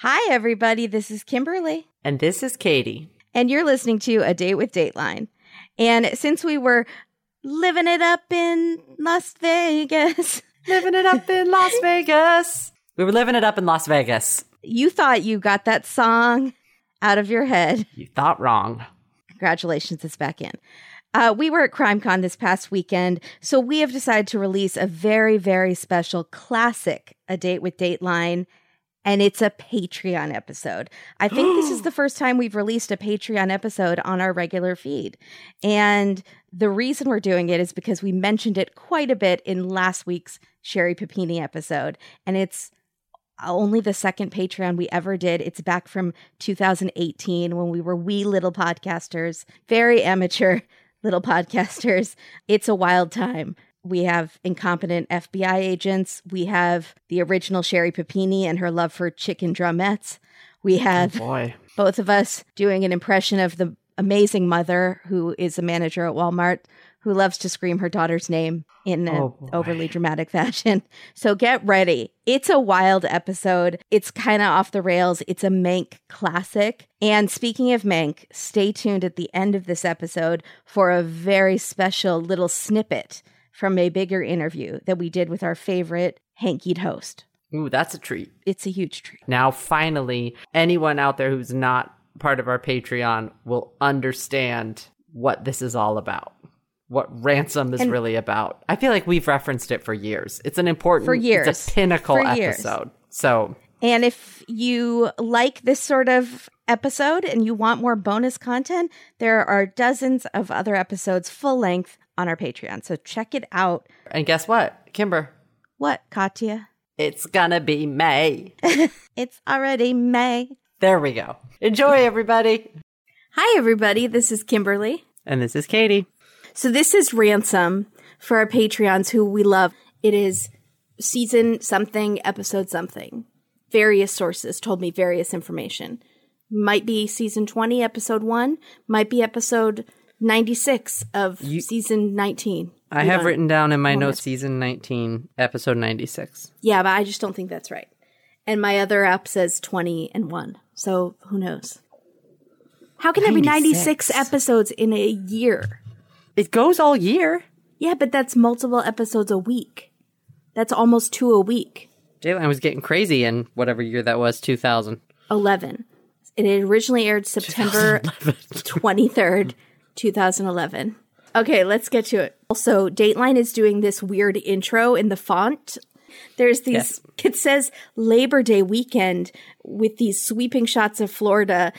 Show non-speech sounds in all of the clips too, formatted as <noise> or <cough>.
Hi, everybody. This is Kimberly, And this is Katie. and you're listening to A Date with Dateline. And since we were living it up in Las Vegas, <laughs> Living it up in Las <laughs> Vegas. We were living it up in Las Vegas. you thought you got that song out of your head. You thought wrong. Congratulations, it's back in. Uh, we were at CrimeCon this past weekend, so we have decided to release a very, very special classic, A Date with Dateline, and it's a Patreon episode. I think this is <gasps> the first time we've released a Patreon episode on our regular feed. And the reason we're doing it is because we mentioned it quite a bit in last week's Sherri Papini episode, and it's only the second Patreon we ever did. It's back from 2018 when we were wee little podcasters, very amateur <laughs> little podcasters. It's a wild time. We have incompetent FBI agents. We have the original Sherri Papini and her love for chicken drumettes. We oh, have Boy. both of us doing an impression of the amazing mother who is a manager at Walmart who loves to scream her daughter's name in an Oh, overly dramatic <laughs> fashion. So get ready. It's a wild episode. It's kind of off the rails. It's a Mank classic. And speaking of Mank, stay tuned at the end of this episode for a very special little snippet from a bigger interview that we did with our favorite hankied host. Ooh, that's a treat. It's a huge treat. Now, finally, anyone out there who's not part of our Patreon will understand what this is all about. What ransom is And- really about. I feel like we've referenced it for years. It's an important, For years. it's a pinnacle For years. episode. So, And if you like this sort of episode and you want more bonus content, there are dozens of other episodes full length on our Patreon. So check it out. and guess what, Kimber? What, Katya? It's gonna be May. <laughs> It's already May. There we go. Enjoy, everybody. Hi, everybody. This is Kimberly. And this is Katie. So this is Ransom for our Patreons who we love. It is season something, episode something. Various sources told me various information. Might be season 20, episode 1, might be episode 96 of season 19. I have written down in my notes season 19, episode 96. Yeah, but I just don't think that's right. And my other app says 20 and 1. So who knows? How can there be 96 96? episodes in a year? It goes all year. Yeah, but that's multiple episodes a week. That's almost two a week. Dateline was getting crazy in whatever year that was, 2000. 11. It originally aired September <laughs> 23rd, 2011. Okay, let's get to it. Also, Dateline is doing this weird intro in the font. There's these, Yes. it says Labor Day weekend with these sweeping shots of Florida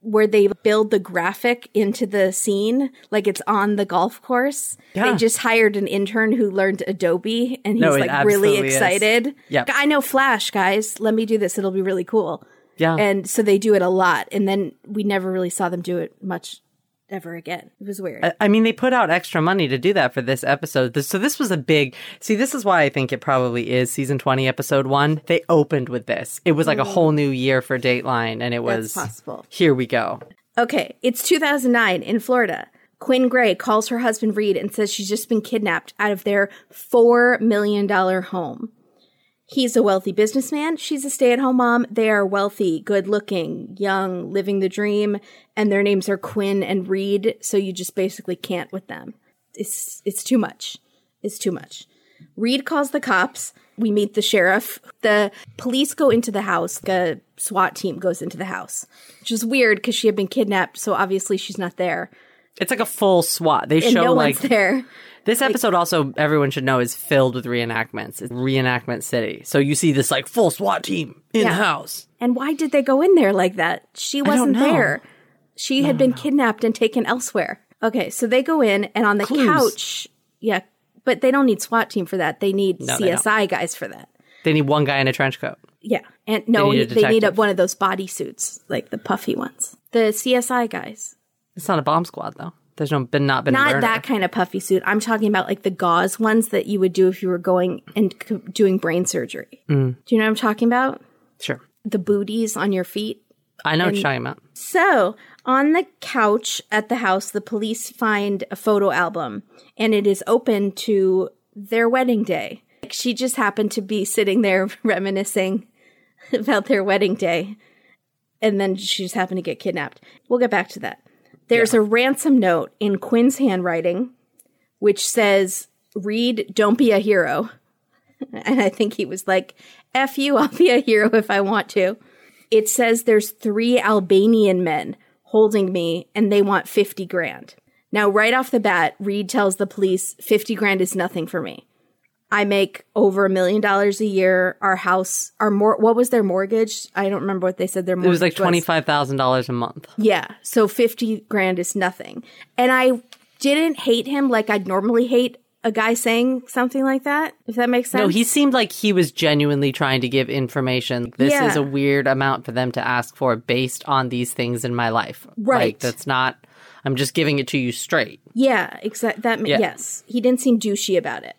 where they build the graphic into the scene like it's on the golf course. Yeah. They just hired an intern who learned Adobe and he's No, like really is. excited. Yep. I know Flash, guys. Let me do this. It'll be really cool. Yeah. And so they do it a lot. And then we never really saw them do it much ever again. It was weird. I- I mean, they put out extra money to do that for this episode. This- So this was a big. See, this is why I think it probably is season twenty, episode one. They opened with this. It was like a whole new year for Dateline, and it was Mm. That's possible. Here we go. Okay, it's 2009 in Florida. Quinn Gray calls her husband Reed and says she's just been kidnapped out of their $4 million home. He's a wealthy businessman. She's a stay at home mom. They are wealthy, good looking, young, living the dream, and their names are Quinn and Reed, so you just basically can't with them. It's, it's too much. It's too much. Reed calls the cops. We meet the sheriff. The police go into the house. The SWAT team goes into the house, which is weird because she had been kidnapped, so obviously she's not there. It's like a full SWAT. They And show no like one's there. This episode. Also, everyone should know is filled with reenactments. It's reenactment city. So you see this like full SWAT team in Yeah. the house. And why did they go in there like that? She wasn't there. She had been kidnapped and taken elsewhere. Okay, so they go in and on the Clues. couch, yeah, but they don't need SWAT team for that. They need No, they. CSI guys for that. They need one guy in a trench coat. Yeah, and no, need a they need a, one of those body suits, like the puffy ones. The CSI guys, It's not a bomb squad though. There's no been not been not that kind of puffy suit. I'm talking about like the gauze ones that you would do if you were going and c- doing brain surgery. Mm. Do you know what I'm talking about? Sure, The booties on your feet. I know what you're talking about. So, on the couch at the house, the police find a photo album and it is open to their wedding day. She just happened to be sitting there <laughs> reminiscing about their wedding day. And then she just happened to get kidnapped. We'll get back to that. There's a ransom note in Quinn's handwriting, which says, Reed, don't be a hero. <laughs> And I think he was like, F you, I'll be a hero if I want to. It says there's three Albanian men holding me and they want 50 grand. Now, right off the bat, Reed tells the police 50 grand is nothing for me. I make over a million dollars a year. Our house, our more, what was their mortgage? I don't remember what they said their It mortgage was like twenty five thousand dollars a month. Yeah. So 50 grand is nothing. And I didn't hate him like I'd normally hate a guy saying something like that, if that makes sense. No, he seemed like he was genuinely trying to give information. This Yeah. is a weird amount for them to ask for based on these things in my life. Right. Like, that's not, I'm just giving it to you straight. Yeah, exactly. That Yeah. yes, he didn't seem douchey about it,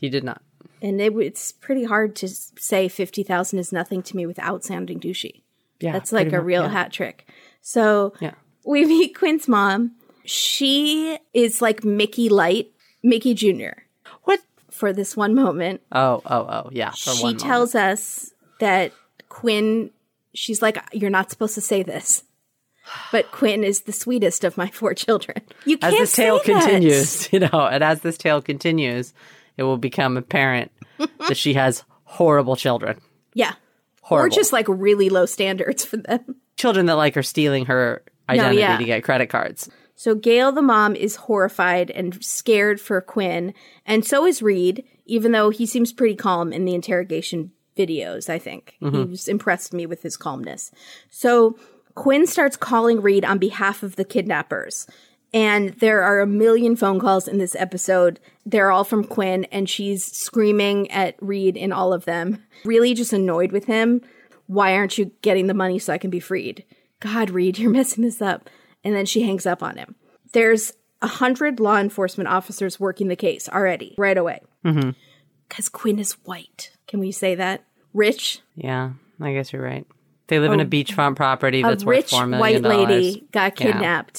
He did not. and it, it's pretty hard to say fifty thousand is nothing to me without sounding douchey. Yeah. That's like a much, real yeah. hat trick. So Yeah. we meet Quinn's mom. She is like Mickey Light, Mickey Jr. What? for this one moment. Oh, oh, oh, yeah. For she tells us that Quinn, she's like, You're not supposed to say this. But Quinn is the sweetest of my four children. You can't as this tale that. continues, <laughs> you know, and as this tale continues, it will become apparent that she has horrible children. Yeah. Horrible. Or just like really low standards for them. children that like are stealing her identity yeah. to get credit cards. So Gail, the mom, is horrified and scared for Quinn, and so is Reed, even though he seems pretty calm in the interrogation videos, I think. Mm-hmm. He was impressed me with his calmness. So Quinn starts calling Reed on behalf of the kidnappers. And there are a million phone calls in this episode. They're all from Quinn, and she's screaming at Reed in all of them. Really just annoyed with him. Why aren't you getting the money so I can be freed? God, Reed, you're <laughs> messing this up. And then she hangs up on him. There's a hundred law enforcement officers working the case already, right away. Mm-hmm. Because Quinn is white. Can we say that? Rich, Yeah, I guess you're right. They live in a oh. beachfront property Oh. that's worth rich four million white lady got Yeah.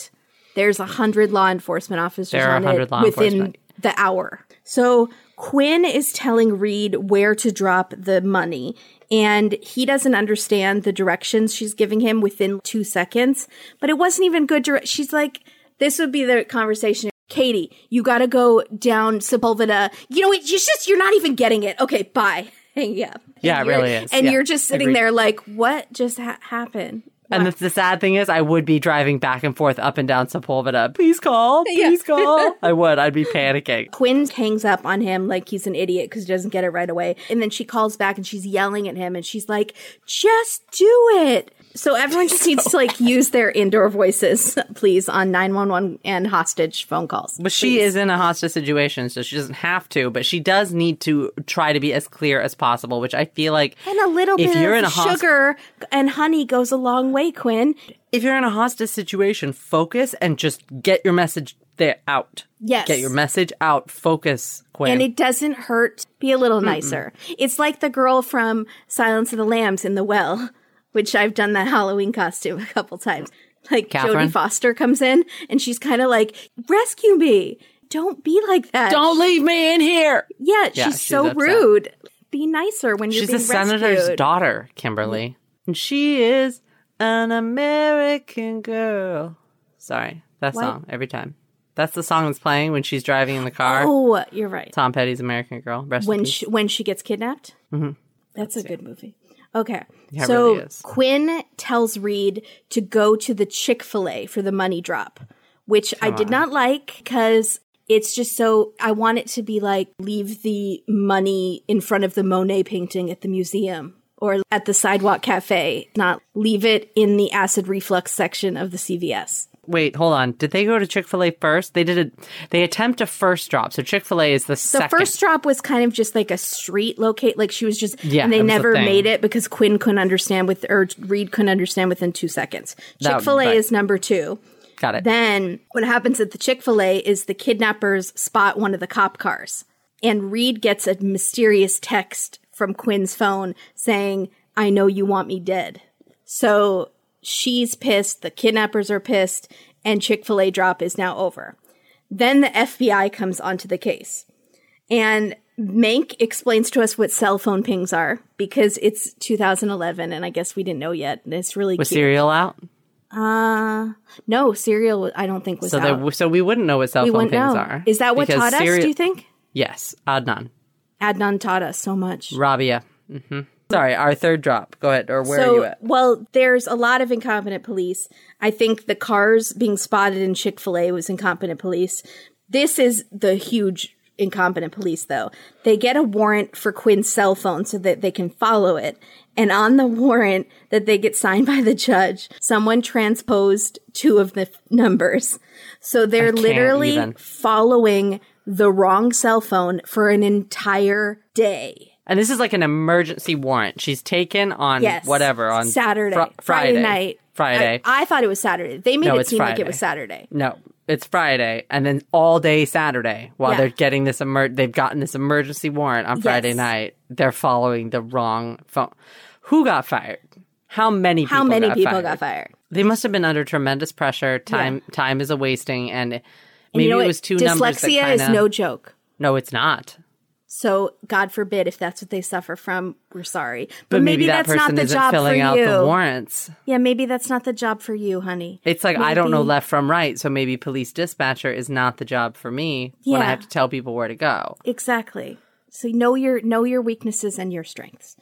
There's a hundred law enforcement officers There are on it law within the hour. So Quinn is telling Reed where to drop the money, and he doesn't understand the directions she's giving him within two seconds. But it wasn't even good. Dire- she's like, "This would be the conversation." Katie, you got to go down Sepulveda. You know, it's just you're not even getting it. Okay, bye. <laughs> Hang up. Yeah, it really is. And Yeah, you're just sitting agreed. there like, what just ha- happened? And the, the sad thing is, I would be driving back and forth up and down Sepulveda. Please call. Please call. <laughs> I would. I'd be panicking. Quinn hangs up on him like he's an idiot because he doesn't get it right away. And then she calls back and she's yelling at him and she's like, just do it. So everyone just needs to like <laughs> use their indoor voices, please, on 911 and hostage phone calls. But she is in a hostage situation, so she doesn't have to. But she does need to try to be as clear as possible, which I feel like And a little if bit you're of in a hosp- sugar and honey goes a long way, Quinn. if you're in a hostage situation, focus and just get your message there out. Yes. Get your message out. Focus, Quinn. And it doesn't hurt. Be a little nicer. It's like the girl from Silence of the Lambs in the well, which I've done that Halloween costume a couple times. Like Catherine? Jodie Foster comes in and she's kind of like, "Rescue me! Don't be like that." Don't leave me in here. Yeah, Yeah, she's, she's so upset. rude. Be nicer when you're She's being a senator's daughter, Kimberly. And she is an American girl. Sorry, that What? song every time. That's the song that's playing when she's driving in the car. Oh, you're right. Tom Petty's American Girl. Rest in when peace. she, when she gets kidnapped. Mm-hmm. That's a good movie. Okay, Yeah, so really. Quinn tells Reed to go to the Chick Fil A for the money drop, which I did not like because it's just so. I want it to be like leave the money in front of the Monet painting at the museum or at the sidewalk cafe, not leave it in the acid reflux section of the CVS. Wait, hold on. Did they go to Chick Fil A first? They did a. They attempt a first drop. So Chick Fil A is the, The second. first drop was kind of just like a street locate, like she was just, Yeah, and they the never made it because Quinn couldn't understand with, or Reed couldn't understand within two seconds. Chick fil A right. is number two. Got it. Then what happens at the Chick fil A is the kidnappers spot one of the cop cars, and Reed gets a mysterious text from Quinn's phone saying, I know you want me dead. So she's pissed, the kidnappers are pissed, and Chick fil A drop is now over. Then the FBI comes onto the case. And Mank explains to us what cell phone pings are because it's 2011 and I guess we didn't know yet. It's really Was cute. Serial out? Uh, no, Serial I don't think was So, out. there, so we wouldn't know what cell we phone pings know. are. Is that what taught us, Serial- do you think? Yes, Adnan. Adnan taught us so much. Rabia. hmm Sorry, our third drop. Go ahead. Or where so, are you at? well, there's a lot of incompetent police. I think the cars being spotted in Chick fil A was incompetent police. This is the huge incompetent police, though. They get a warrant for Quinn's cell phone so that they can follow it. And on the warrant that they get signed by the judge, someone transposed two of the f- numbers. So they're literally even. following the wrong cell phone for an entire day. And this is like an emergency warrant. She's taken on Yes. whatever on Saturday, Fri- Friday night. Friday. I, I thought it was Saturday. They made No, it seem like it was Saturday. no, it's Friday, and then all day Saturday while Yeah. they're getting this emer- they've gotten this emergency warrant on Friday Yes. night. They're following the wrong phone. Who got fired? How many? people How many got people fired? got fired? They must have been under tremendous pressure. Time time is a wasting, and maybe And you know it was two numbers. Dyslexia is no joke. No, it's not. So God forbid if that's what they suffer from, we're sorry. But, But maybe, maybe, that that's person not the isn't job filling for out you. the warrants. Yeah, maybe that's not the job for you, honey. It's like I don't know left from right, so maybe police dispatcher is not the job for me when I have to tell people where to go. Exactly. So know your know your weaknesses and your strengths.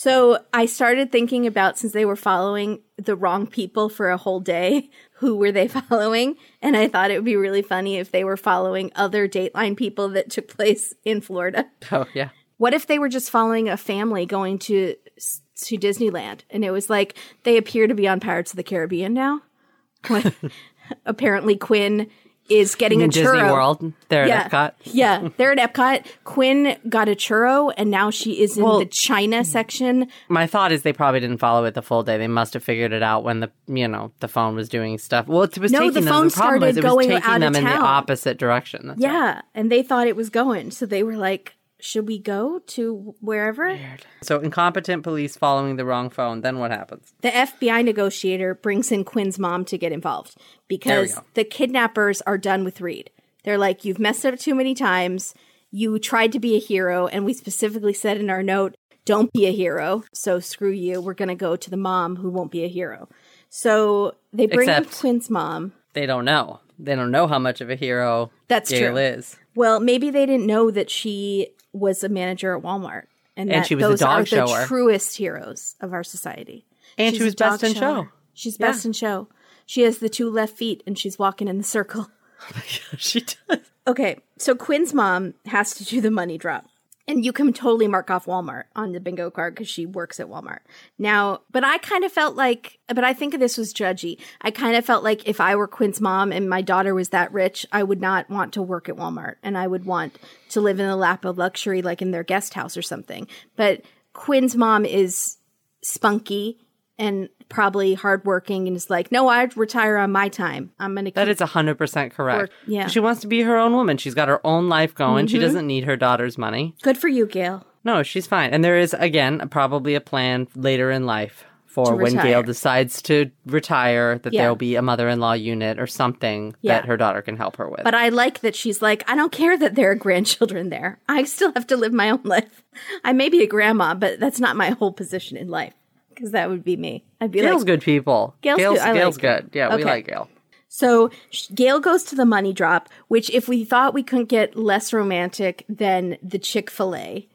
So I started thinking about since they were following the wrong people for a whole day, <laughs> who were they <laughs> following? And I thought it would be really funny if they were following other Dateline people that took <laughs> place in Florida. Oh yeah. What if they were just following a family going to to Disneyland and it was like they appear to be on Pirates of the Caribbean now? Apparently Quinn is getting a In Disney churro. World, they're Yeah. at Epcot. yeah, they're at Epcot. Quinn got a churro and now she is in Well- the China section. My thought is they probably didn't follow it the full day. They must have figured it out when the you know the phone was doing stuff. Well, it was No, taking the them. phone the started was going taking out of them in the opposite direction. That's right. Yeah, and they thought it was going. So they were like, "Should we go to wherever?" So incompetent police following the wrong phone. Then what happens? The FBI negotiator brings in Quinn's mom to get involved because the kidnappers are done with Reed. They're like, You've messed up too many times. You tried to be a hero, and we specifically said in our note, Don't be a hero. So screw you. We're going to go to the mom who won't be a hero. So they bring in Quinn's mom. They don't know. They don't know how much of a hero That's Gail true. is. Well, maybe they didn't know that she was a manager at Walmart. And, And that she was a those dog are shower. the truest heroes of our society. And She's she was best in shower. show. She's best in show. She has the two left feet and she's walking in the circle. <laughs> Oh she does. Okay, so Quinn's mom has to do the money drop. And you can totally mark off Walmart on the bingo card because she works at Walmart. Now, but I kind of felt like, but I think this was judgy. I kind of felt like if I were Quinn's mom and my daughter was that rich, I would not want to work at Walmart and I would want to live in the lap of luxury, like in their guest house or something. But Quinn's mom is spunky and probably hardworking and is like, no, I'd retire on my time. I'm going to That is 100% correct. Or- yeah. She wants to be her own woman. She's got her own life going. Mm-hmm. She doesn't need her daughter's money. good for you, Gail. No, she's fine. And there is, again, probably a plan later in life for when. Gail decides to retire that Yeah. there'll be a mother in law unit or something Yeah. that her daughter can help her with. But I like that she's like, I don't care that there are <laughs> grandchildren there. I still have to live my own life. I may be a grandma, but that's not my whole position in life. Because that would be me. I'd be Gail's like, good people. Gail's Gail's, good. Gail's like good. Yeah, we like Gail. So Gail goes to the money drop, which if we thought we couldn't get less romantic than the Chick fil A,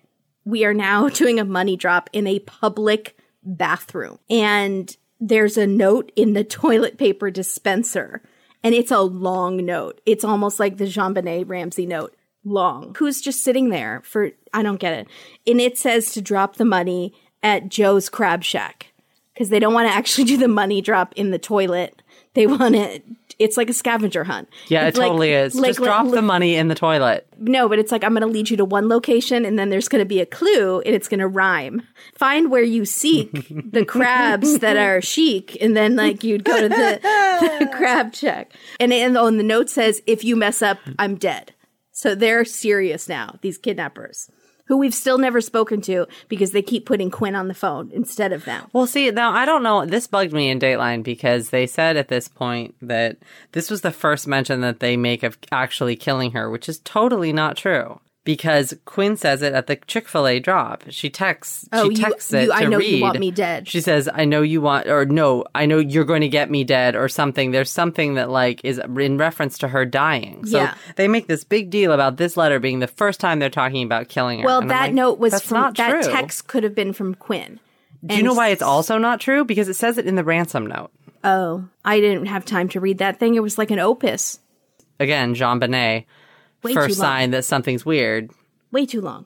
we are now <laughs> doing a money drop in a public bathroom. And there's a note in the toilet paper dispenser. And it's a long note. It's almost like the JonBenét Ramsey note. Long. Who's just sitting there for, I don't get it. And it says to drop the money at Joe's Crab Shack because they don't want to actually <laughs> do the money drop in the toilet. They want it. It's like a scavenger hunt. Yeah, It's it like- totally is. like- Just drop like- the money in the toilet. No, but it's like I'm going to lead you to one location, and then there's going to be a clue, and it's going to rhyme. Find where you seek the <laughs> crabs that are chic, and then like you'd go to the, <laughs> the crab check. And and on the note says, "If you mess up, I'm dead." So they're serious now. These kidnappers, who we've still never spoken to because they keep putting Quinn on the phone instead of them. Well, see, now I don't know. This bugged me in Dateline because they said at this point that this was the first mention that they make of actually killing her, which is totally not true. Because Quinn says it at the Chick Fil A drop. She texts. Oh, she you- texts it you- I to know read. you want me dead. She says, "I know you want," or "No, I know you're going to get me dead," or something. There's something that like is in reference to her dying. So Yeah. they make this big deal about this letter being the first time they're talking about killing her. Well, And that like, note was from not that true. text could have been from Quinn. Do you know why it's also not true? Because it says it in the ransom note. Oh, I didn't have time to read that thing. It was like an opus. Again, JonBenét, Way first too long. sign that something's weird. Way too long.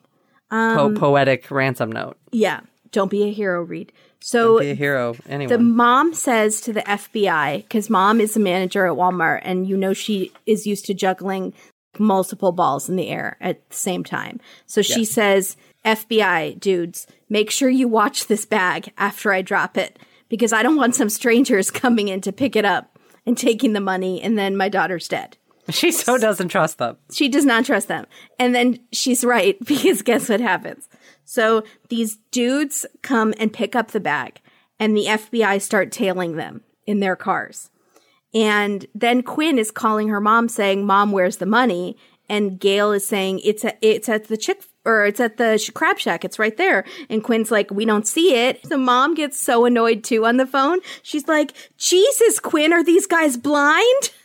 Po- um, poetic ransom note. Yeah. Don't be a hero, Reed. So Be a hero, anyone. the mom says to the FBI, because mom is a manager at Walmart, and you know she is used to juggling multiple balls in the air at the same time. So she says, FBI dudes, make sure you watch this bag after I drop it, because I don't want some strangers <laughs> coming in to pick it up and taking the money, and then my daughter's dead. She so doesn't trust them. She does not trust them. And then she's right <laughs> because guess what happens? So these dudes come and pick up the bag and the FBI start tailing them in their cars. And then Quinn is calling her mom saying, "Mom, where's the money?" And Gail is saying, "It's at it's at the chick or it's at the sh- crab shack. It's right there." And Quinn's like, "We don't see it." The mom gets so annoyed too on the phone. She's like, "Jesus, Quinn, are these guys blind?" <laughs>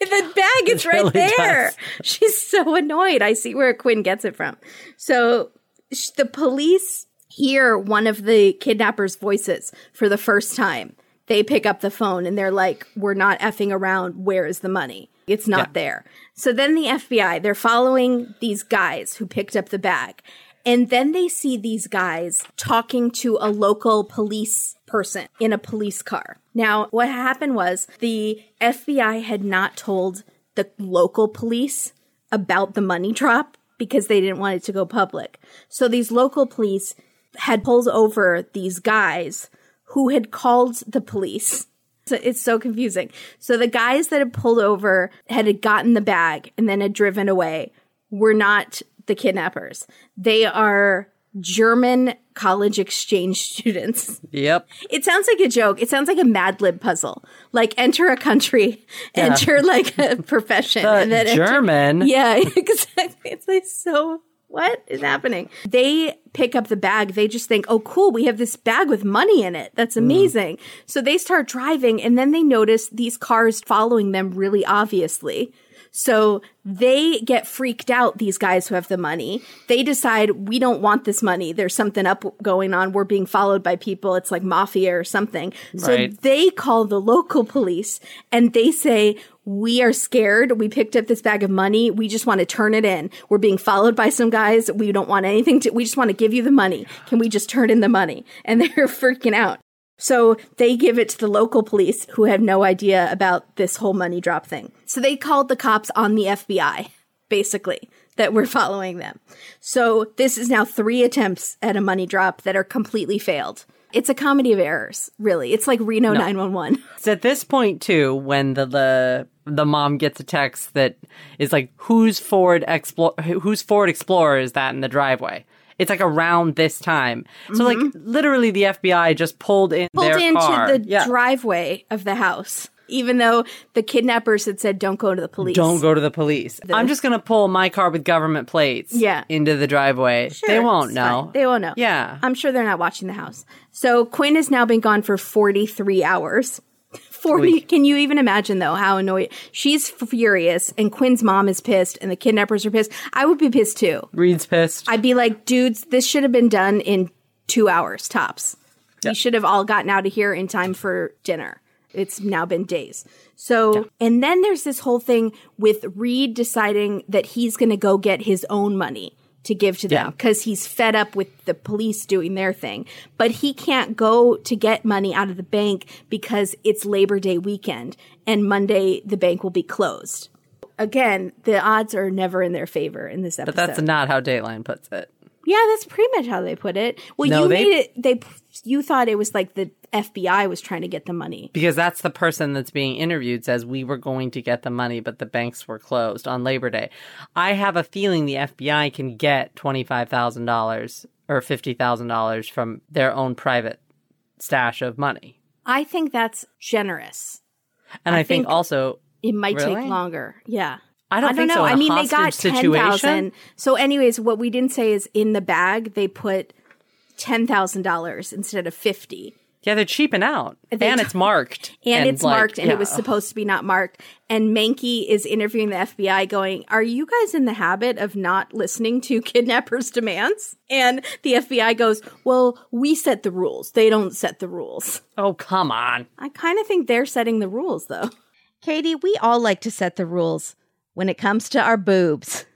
The bag is right there. does. <laughs> She's so annoyed. I see where Quinn gets it from. So sh- the police hear one of the kidnappers' voices for the first time. They pick up the phone and they're like, We're not effing around. Where is the money? It's not Yeah. there. So then the FBI, they're following these guys who picked up the bag. And then they see these guys talking to a local police person in a police car. Now, what happened was the FBI had not told the local police about the money drop because they didn't want it to go public. So these local police had pulled over these guys who had called the police. So it's so confusing. So the guys that had pulled over had gotten the bag and then had driven away were not the kidnappers. They are German college exchange <laughs> students. Yep. It sounds like a joke. It sounds like a Mad Lib puzzle. Like enter a country, enter like a profession, and then enter- German. yeah, <laughs> exactly. It's like so. What is happening? They pick up the bag. They just think, oh, cool, we have this bag with money in it. That's mm. amazing. So they start driving and then they notice these cars following them really obviously. So they get freaked out, these guys who have the money. They decide, we don't want this money. There's something up going on. We're being followed by people. It's like mafia or something. So Right. they call the local police and they say, we are scared. We picked up this bag of money. We just want to turn it in. We're being followed by some guys. We don't want anything to, we just want to give you the money. Can we just turn in the money? And they're <laughs> freaking out. So they give it to the local police who have no idea about this whole money drop thing. So they called the cops on the FBI, basically, that were <laughs> following them. So this is now three attempts at a money drop that are completely failed. It's a comedy of errors, really. It's like Reno 911. It's at this point too when the the the mom gets a text that is like, "Whose Ford Explorer? Whose Ford Explorer is that in the driveway?" It's like around this time. So like literally, the FBI just pulled in Mm-hmm. Pulled their into car. the yeah. driveway of the house, even though the kidnappers had said, don't go to the police. Don't go to the police. I'm just gonna pull my car with government plates. Yeah. into the driveway. Sure, they won't know. fine. They won't know. Yeah. I'm sure they're not watching the house. So Quinn has now been gone for 43 hours. 40. Can you even imagine though how annoyed she's furious and Quinn's mom is pissed and the kidnappers are pissed. I would be pissed too. Reed's pissed. I'd be like, dudes, this should have been done in two hours tops. You should have all gotten out of here in time for dinner. It's now been days. So, and then there's this whole thing with Reed deciding that he's going to go get his own money to give to them Yeah. because he's fed up with the police doing their thing. But he can't go to get money out of the bank because it's Labor Day weekend and Monday the bank will be closed. Again, the odds are never in their favor in this episode. but that's not how Dateline puts it. Yeah, that's pretty much how they put it. Well, No, you they- made it. They you thought it was like the FBI was trying to get the money. Because that's the person that's being interviewed says we were going to get the money, but the banks were closed on Labor Day. I have a feeling the FBI can get $25,000 or $50,000 from their own private stash of money. I think that's generous. And I, think, think- also, It might Really? take longer. Yeah. I don't, I don't think know. so. I mean, they got ten thousand. So, anyways, what we didn't say is in the bag they put ten thousand dollars instead of fifty. Yeah, they're cheaping out, They and t- it's marked, and, it's like, marked and yeah. it was supposed to be not marked. And Mankey is interviewing the FBI going are you guys in the habit of not listening to <laughs> kidnappers demands? And the FBI goes well we set the rules. They don't set the rules. Oh, come on. I kind of think they're setting the rules though. Katie we all like to set the rules when it comes to our boobs.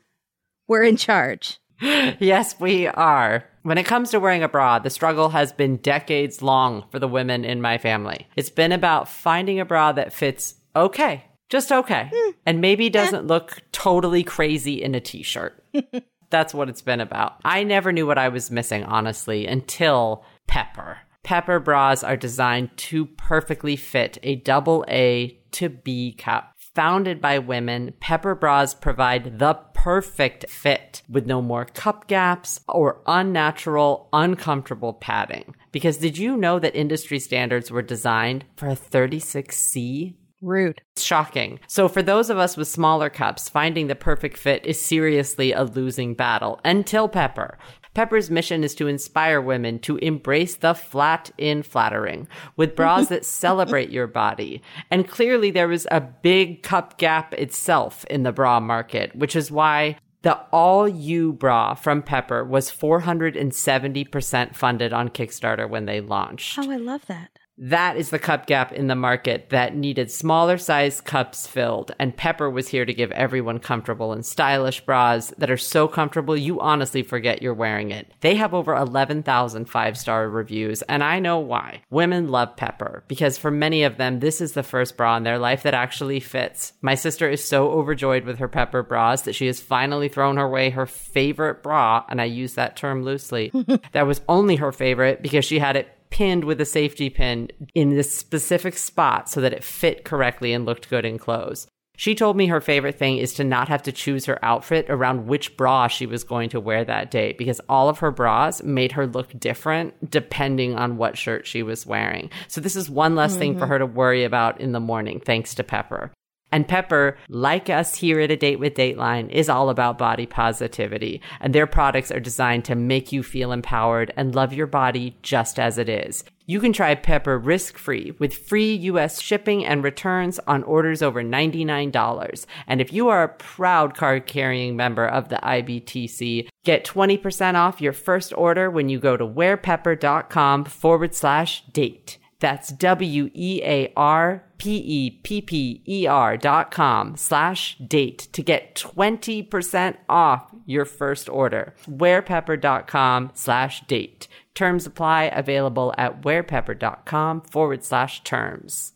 We're in charge. <laughs> Yes, we are. When it comes to wearing a bra, the struggle has been decades long for the women in my family. It's been about finding a bra that fits okay, just okay, hmm. and maybe eh. doesn't look totally crazy in a t shirt. <laughs> That's what it's been about. I never knew what I was missing, honestly, until Pepper. Pepper bras are designed to perfectly fit a double A to B cup. Founded by women, Pepper bras provide the perfect fit with no more cup gaps or unnatural, uncomfortable padding. Because did you know that industry standards were designed for a 36C? rude shocking. So for those of us with smaller cups, finding the perfect fit is seriously a losing battle until Pepper. Pepper's mission is to inspire women to embrace the flat in flattering with bras that <laughs> celebrate your body. And clearly there was a big cup gap itself in the bra market, which is why the All You bra from Pepper was 470% funded on Kickstarter when they launched. oh I love that That is the cup gap in the market that needed smaller sized cups filled, and Pepper was here to give everyone comfortable and stylish bras that are so comfortable you honestly forget you're wearing it. They have over 11,000 five star reviews, and I know why. Women love Pepper because for many of them, this is the first bra in their life that actually fits. My sister is so overjoyed with her Pepper bras that she has finally thrown her way her favorite bra, and I use that term loosely. <laughs> that was only her favorite because she had it pinned with a safety pin in this specific spot so that it fit correctly and looked good in clothes. She told me her favorite thing is to not have to choose her outfit around which bra she was going to wear that day because all of her bras made her look different depending on what shirt she was wearing. So this is one less thing for mm-hmm. her to worry about in the morning thanks to Pepper. And Pepper, like us here at A Date with Dateline, is all about body positivity. And their products are designed to make you feel empowered and love your body just as it is. You can try Pepper risk free with free US shipping and returns on orders over $99. And if you are a proud card carrying member of the IBTC, get 20% off your first order when you go to wearpepper.com forward slash date. That's W E A R P E P P E R dot com slash date to get 20% off your first order. dot com slash date. Terms apply available at dot com forward slash terms.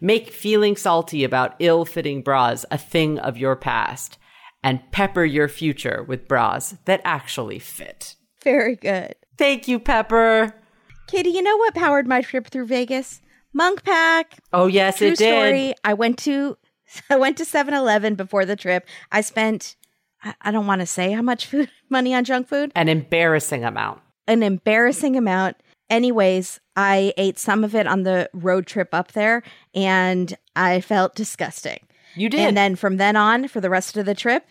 Make feeling salty about ill fitting bras a thing of your past and pepper your future with bras that actually fit. very good Thank you, Pepper. Katie you know what powered my trip through Vegas Munk Pack Oh, yes, True it did. story. I went to <laughs> I went to 7-Eleven before the trip. I spent I, I don't want to say how much food <laughs> money on junk food. An embarrassing amount. An embarrassing amount. Anyways, I ate some of it on the road trip up there and I felt disgusting. You did. And then from then on, for the rest of the trip,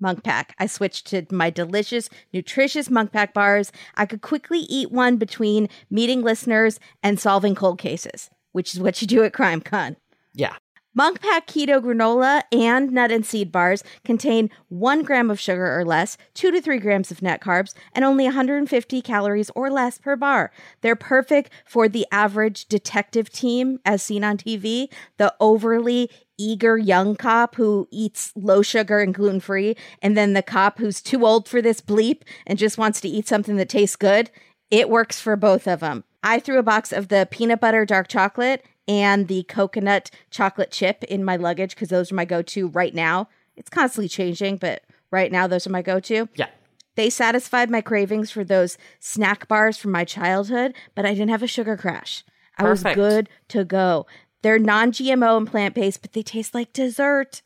Munk Pack. I switched to my delicious, nutritious Munk Pack bars. I could quickly eat one between meeting listeners and solving cold cases, which is what you do at Crime Con. yeah. Munk Pack Keto Granola and Nut and Seed Bars contain one gram of sugar or less, two to three grams of net carbs, and only 150 calories or less per bar. They're perfect for the average detective team, as seen on TV, the overly eager young cop who eats low sugar and gluten free, and then the cop who's too old for this bleep and just wants to eat something that tastes good. It works for both of them. I threw a box of the peanut butter dark chocolate and the coconut chocolate chip in my luggage because those are my go to right now. It's constantly changing, but right now those are my go to. Yeah. They satisfied my cravings for those snack bars from my childhood, but I didn't have a sugar crash. I Perfect. was good to go. They're non GMO and plant based, but they taste like dessert.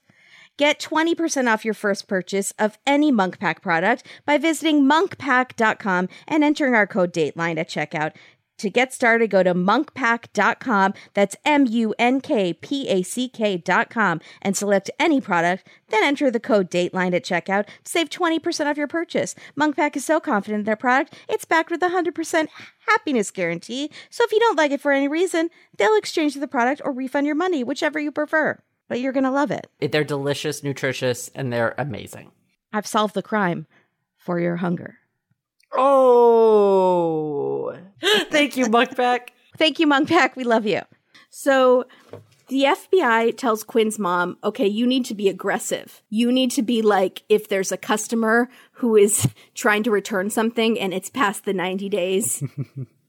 Get 20% off your first purchase of any Munk Pack product by visiting munkpack.com and entering our code DATELINE at checkout. To get started, go to munkpack.com. That's M U N K P A C K.com and select any product. Then enter the code Dateline at checkout to save 20% off your purchase. Munkpack is so confident in their product, it's backed with a 100% happiness guarantee. So if you don't like it for any reason, they'll exchange the product or refund your money, whichever you prefer. But you're going to love it. They're delicious, nutritious, and they're amazing. I've solved the crime for your hunger. Oh, thank you, Muckback. <laughs> Thank you, Munkpack. We love you. So the FBI tells Quinn's mom, okay, you need to be aggressive. You need to be like, if there's a customer who is <laughs> trying to return something and it's past the 90 days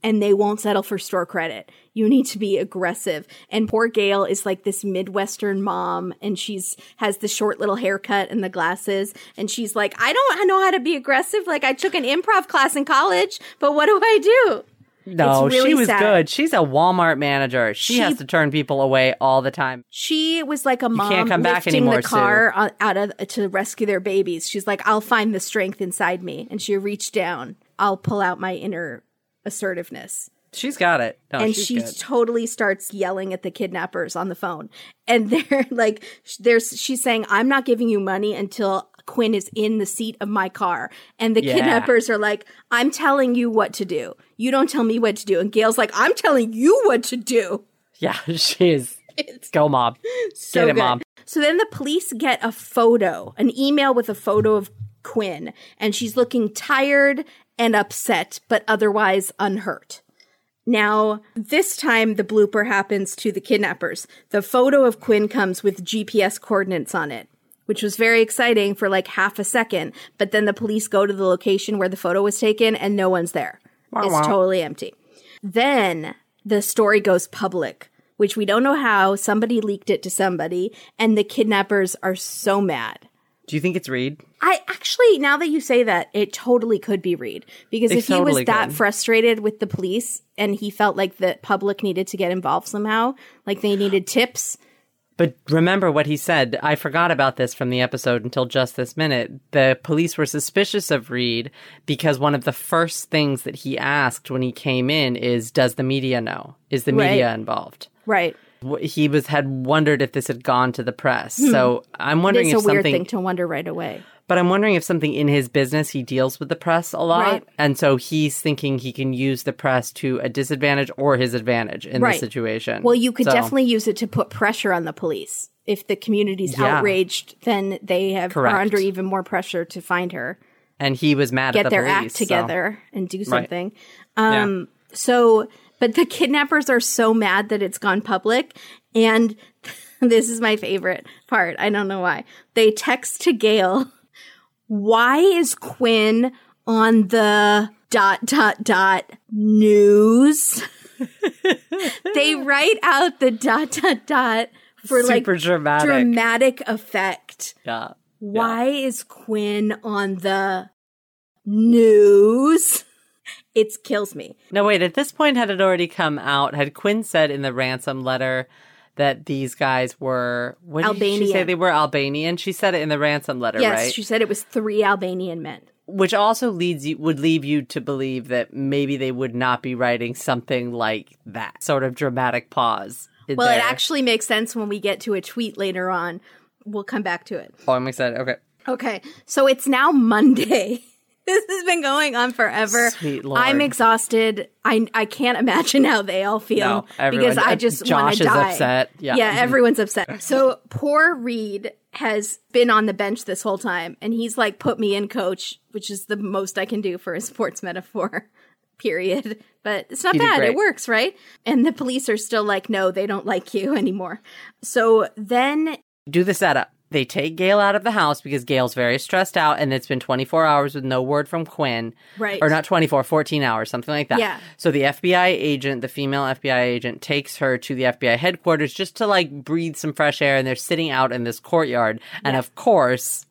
and they won't settle for store credit, you need to be aggressive. And poor Gail is like this Midwestern mom and she's has the short little haircut and the glasses. And she's like, I don't know how to be aggressive. Like I took an improv class in college, but what do I do? No, really she was sad. good. She's a Walmart manager. She, She- has to turn people away all the time. She was like a mom can't come back lifting anymore, the car out of to rescue their babies. She's like, I'll find the strength inside me, and she reached down. I'll pull out my inner assertiveness, She's got it. No, and she good. totally starts yelling at the kidnappers on the phone. And <laughs> they're like, there's she's saying, I'm not giving you money until. Quinn is in the seat of my car, and the Yeah. kidnappers are like, I'm telling you what to do. You don't tell me what to do. And Gail's like, I'm telling you what to do. yeah, <laughs> she is. Go, mom. so Get it, good. mom. So then the police get a photo, an email with a photo of Quinn, and she's looking tired and upset, but otherwise unhurt. Now, this time the blooper happens to the kidnappers. The photo of Quinn comes with GPS coordinates on it, which was very exciting for like half a second. But then the police go to the location where the photo was taken and no one's there. it's wah. totally empty. Then the story goes public, which we don't know how. Somebody leaked it to somebody, and the kidnappers are so mad. Do you think it's Reed? I actually, now that you say that, it totally could be Reed. Because It if he was that could. frustrated with the police and he felt like the public needed to get involved somehow, like they needed tips. But remember what he said. I forgot about this from the episode until just this minute. The police were suspicious of Reed because one of the first things that he asked when he came in is, "Does the media know? Is the Right. media involved?" Right. He was had wondered if this had gone to the press. So I'm wondering It's if Hmm. a weird something thing to wonder right away. But I'm wondering if something in his business he deals with the press a lot. Right. And so he's thinking he can use the press to a disadvantage or his advantage in Right. this situation. Well, you could So- definitely use it to put pressure on the police. If the community's Yeah. outraged, then they have Correct. are under even more pressure to find her. And he was mad at get the their police. act so- together and do Right. something. Um, so, but the kidnappers are so mad that it's gone public. And <laughs> this is my favorite part. I don't know why. They text to Gail, why is Quinn on the dot, dot, dot news? <laughs> they write out the dot, dot, dot for like Super dramatic. dramatic effect. Yeah. Why is Quinn on the news? It kills me. No, wait. At this point, had it already come out? Had Quinn said in the ransom letter that these guys were what did she say Albanian. they were Albanian? She said it in the ransom letter, Yes, right? she said it was three Albanian men. Which also leads you would leave you to believe that maybe they would not be writing something like that sort of dramatic pause. Well, there. it actually makes sense when we get to a tweet later on. We'll come back to it. Oh, I'm excited. Okay. Okay, so it's now Monday. <laughs> <laughs> this has been going on forever. Sweet Lord. I'm exhausted. I I can't imagine how they all feel No, because I uh, just Josh want is to die. upset. Yeah. yeah, everyone's upset. So poor Reed has been on the bench this whole time, and he's like, "Put me in, coach," which is the most I can do for a sports metaphor. <laughs> Period. But it's not You bad. It works, right? And the police are still like, "No, they don't like you anymore." So then do the setup. They take Gail out of the house because Gail's very stressed out and it's been 24 hours with no word from Quinn. Right. Or not 24, 14 hours, something like that. Yeah. So the FBI agent, the female FBI agent, takes her to the FBI headquarters just to like breathe some fresh air and they're sitting out in this courtyard. And of course,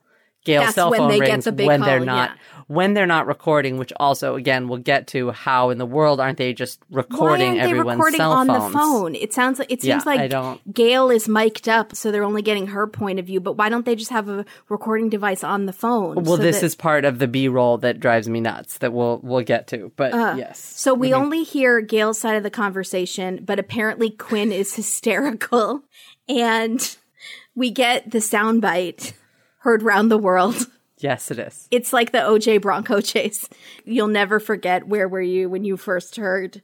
Gail's That's cell when phone rings the big when they're not yeah. When they're not recording, which also again we'll get to how in the world aren't they just recording Why aren't they recording on phones? the phone? It sounds like it Yeah, seems like I don't- Gail is mic'd up, so they're only getting her point of view. But why don't they just have a recording device on the phone? Well, so this that- is part of the B roll that drives me nuts that we'll we'll get to. But uh, yes. So we mm-hmm. only hear Gail's side of the conversation, but apparently Quinn is <laughs> hysterical, and we get the soundbite heard round the world. Yes, it is. It's like the OJ Bronco <laughs> chase. You'll never forget where were you when you first heard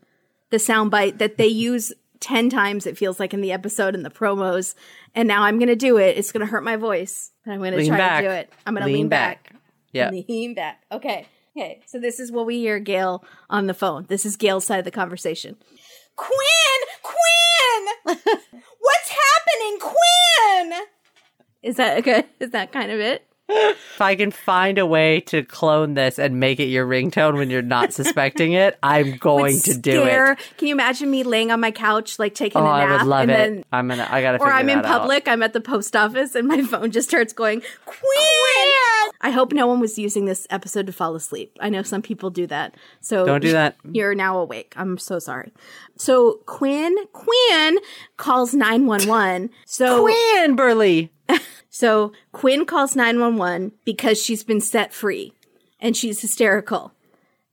the soundbite that they use 10 times it feels like in the episode and the promos. And now I'm going to do it. It's going to hurt my voice, but I'm going to Lean try back. to do it. I'm going to lean, back. Yeah. Lean back. Okay. Okay. So this is what we hear Gail on the phone. This is Gail's side of the conversation. Quinn! Quinn! <laughs> What's happening, Quinn? Is that okay? Is that kind of it? If I can find a way to clone this and make it your ringtone when you're not suspecting it, I'm <laughs> going to do scare- it. Can you imagine me laying on my couch, like taking Oh, a I nap, I would love and it. then, I'm gonna. I gotta. or I'm in that out. public, I'm at the post office, and my <laughs> phone just starts going, Quinn! I hope no one was using this episode to fall asleep. I know some people do that, so Don't do that. You're now awake. I'm so sorry. So Quinn, Quinn calls nine one one. So Quinn Burley. <laughs> so Quinn calls 911 because she's been set free and she's hysterical.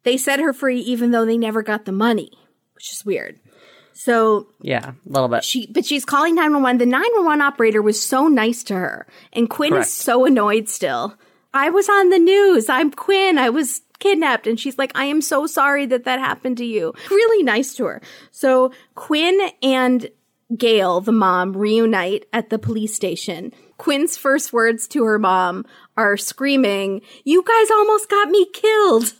They set her free even though they never got the money, which is weird. So Yeah, a little bit. she, but she's calling 911. The 911 operator was so nice to her and Quinn Correct. is so annoyed still. I was on the news. I'm Quinn. I was kidnapped. And she's like, I am so sorry that that happened to you. Really nice to her. So Quinn and Gail, the mom, reunite at the police station. Quinn's first words to her mom are screaming, You guys almost got me killed.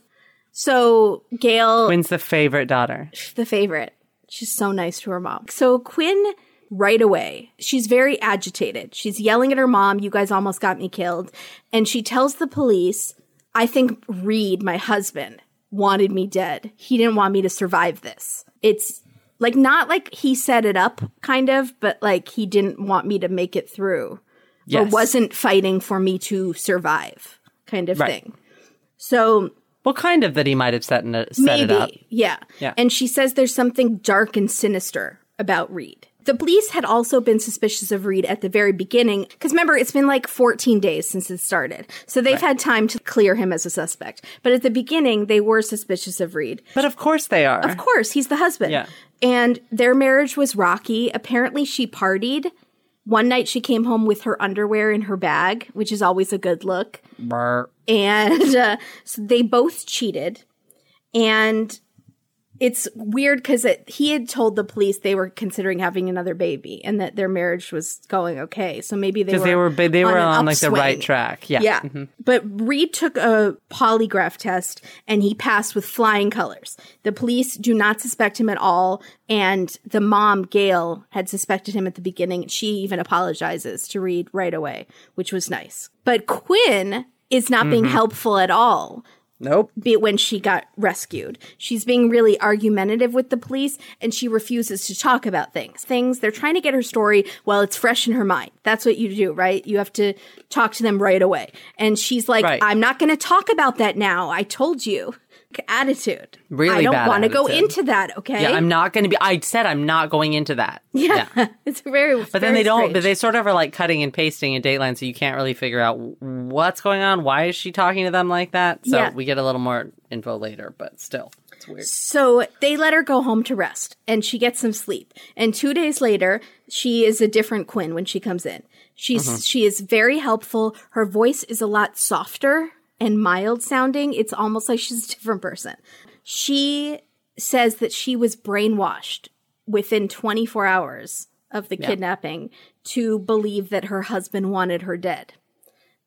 So Gail Quinn's the favorite daughter. the favorite. She's so nice to her mom. So Quinn, right away, she's very agitated. She's yelling at her mom, You guys almost got me killed. And she tells the police, I think Reed, my husband, wanted me dead. He didn't want me to survive this. It's like not like he set it up, kind of, but like he didn't want me to make it through. Yes. Or wasn't fighting for me to survive, kind of Right. thing. So Well, kind of that he might have set, in a, set it up. yeah. Yeah. And she says there's something dark and sinister about Reed. The police had also been suspicious of Reed at the very beginning, because remember, it's been like 14 days since it started. So they've had time to clear him as a suspect. But at the beginning, they were suspicious of Reed. But of course they are. Of course, he's the husband. Yeah. And their marriage was rocky. Apparently, she partied. One night, she came home with her underwear in her bag, which is always a good look Brr. and uh, so they both cheated and it's weird because he had told the police they were considering having another baby and that their marriage was going okay so maybe they were they were they were an on like the right track. Yeah. yeah Mhm. but reed took a polygraph test and he passed with flying colors the police do not suspect him at all and the mom gail had suspected him at the beginning she even apologizes to reed right away which was nice but quinn is not Mm-hmm. being helpful at all Nope. be when she got rescued. She's being really argumentative with the police and she refuses to talk about things. Things they're trying to get her story while it's fresh in her mind. That's what you do, right? You have to talk to them right away. And she's like, Right. I'm not going to talk about that now. I told you. Attitude. Really I don't want to go into that, okay? Yeah, I'm not going to be. I said I'm not going into that. <laughs> Yeah. it's very But then they don't. But they sort of are like cutting and pasting in Dateline, so you can't really figure out what's going on. Why is she talking to them like that? So Yeah. we get a little more info later, but still, it's weird. So they let her go home to rest and she gets some sleep. And two days later, she is a different Quinn when she comes in. She's, mm-hmm. she is very helpful. Her voice is a lot softer and mild sounding. It's almost like she's a different person. She says that she was brainwashed within 24 hours of the kidnapping to believe that her husband wanted her dead.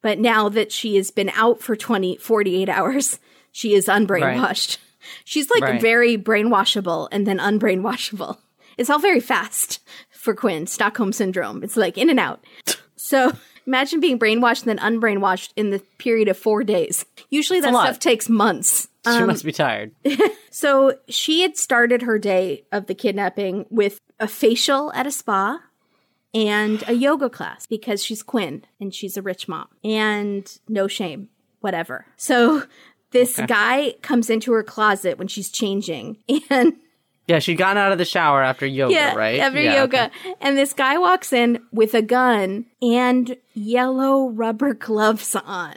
But now that she has been out for 20, 48 hours, she is unbrainwashed. <laughs> She's like Right. very brainwashable and then unbrainwashable. It's all very fast for Quinn, Stockholm syndrome. It's like in and out. <laughs> So imagine being brainwashed and then unbrainwashed in the period of four days. Usually that stuff takes months. <laughs> she must um, be tired. <laughs> So she had started her day of the kidnapping with a facial at a spa and a yoga class because she's Quinn and she's a rich mom and no shame, whatever. So This guy comes into her closet when she's changing <laughs> and Yeah, she'd gotten out of the shower after yoga, yeah, right? after Yeah, yoga. And this guy walks in with a gun and yellow rubber gloves on.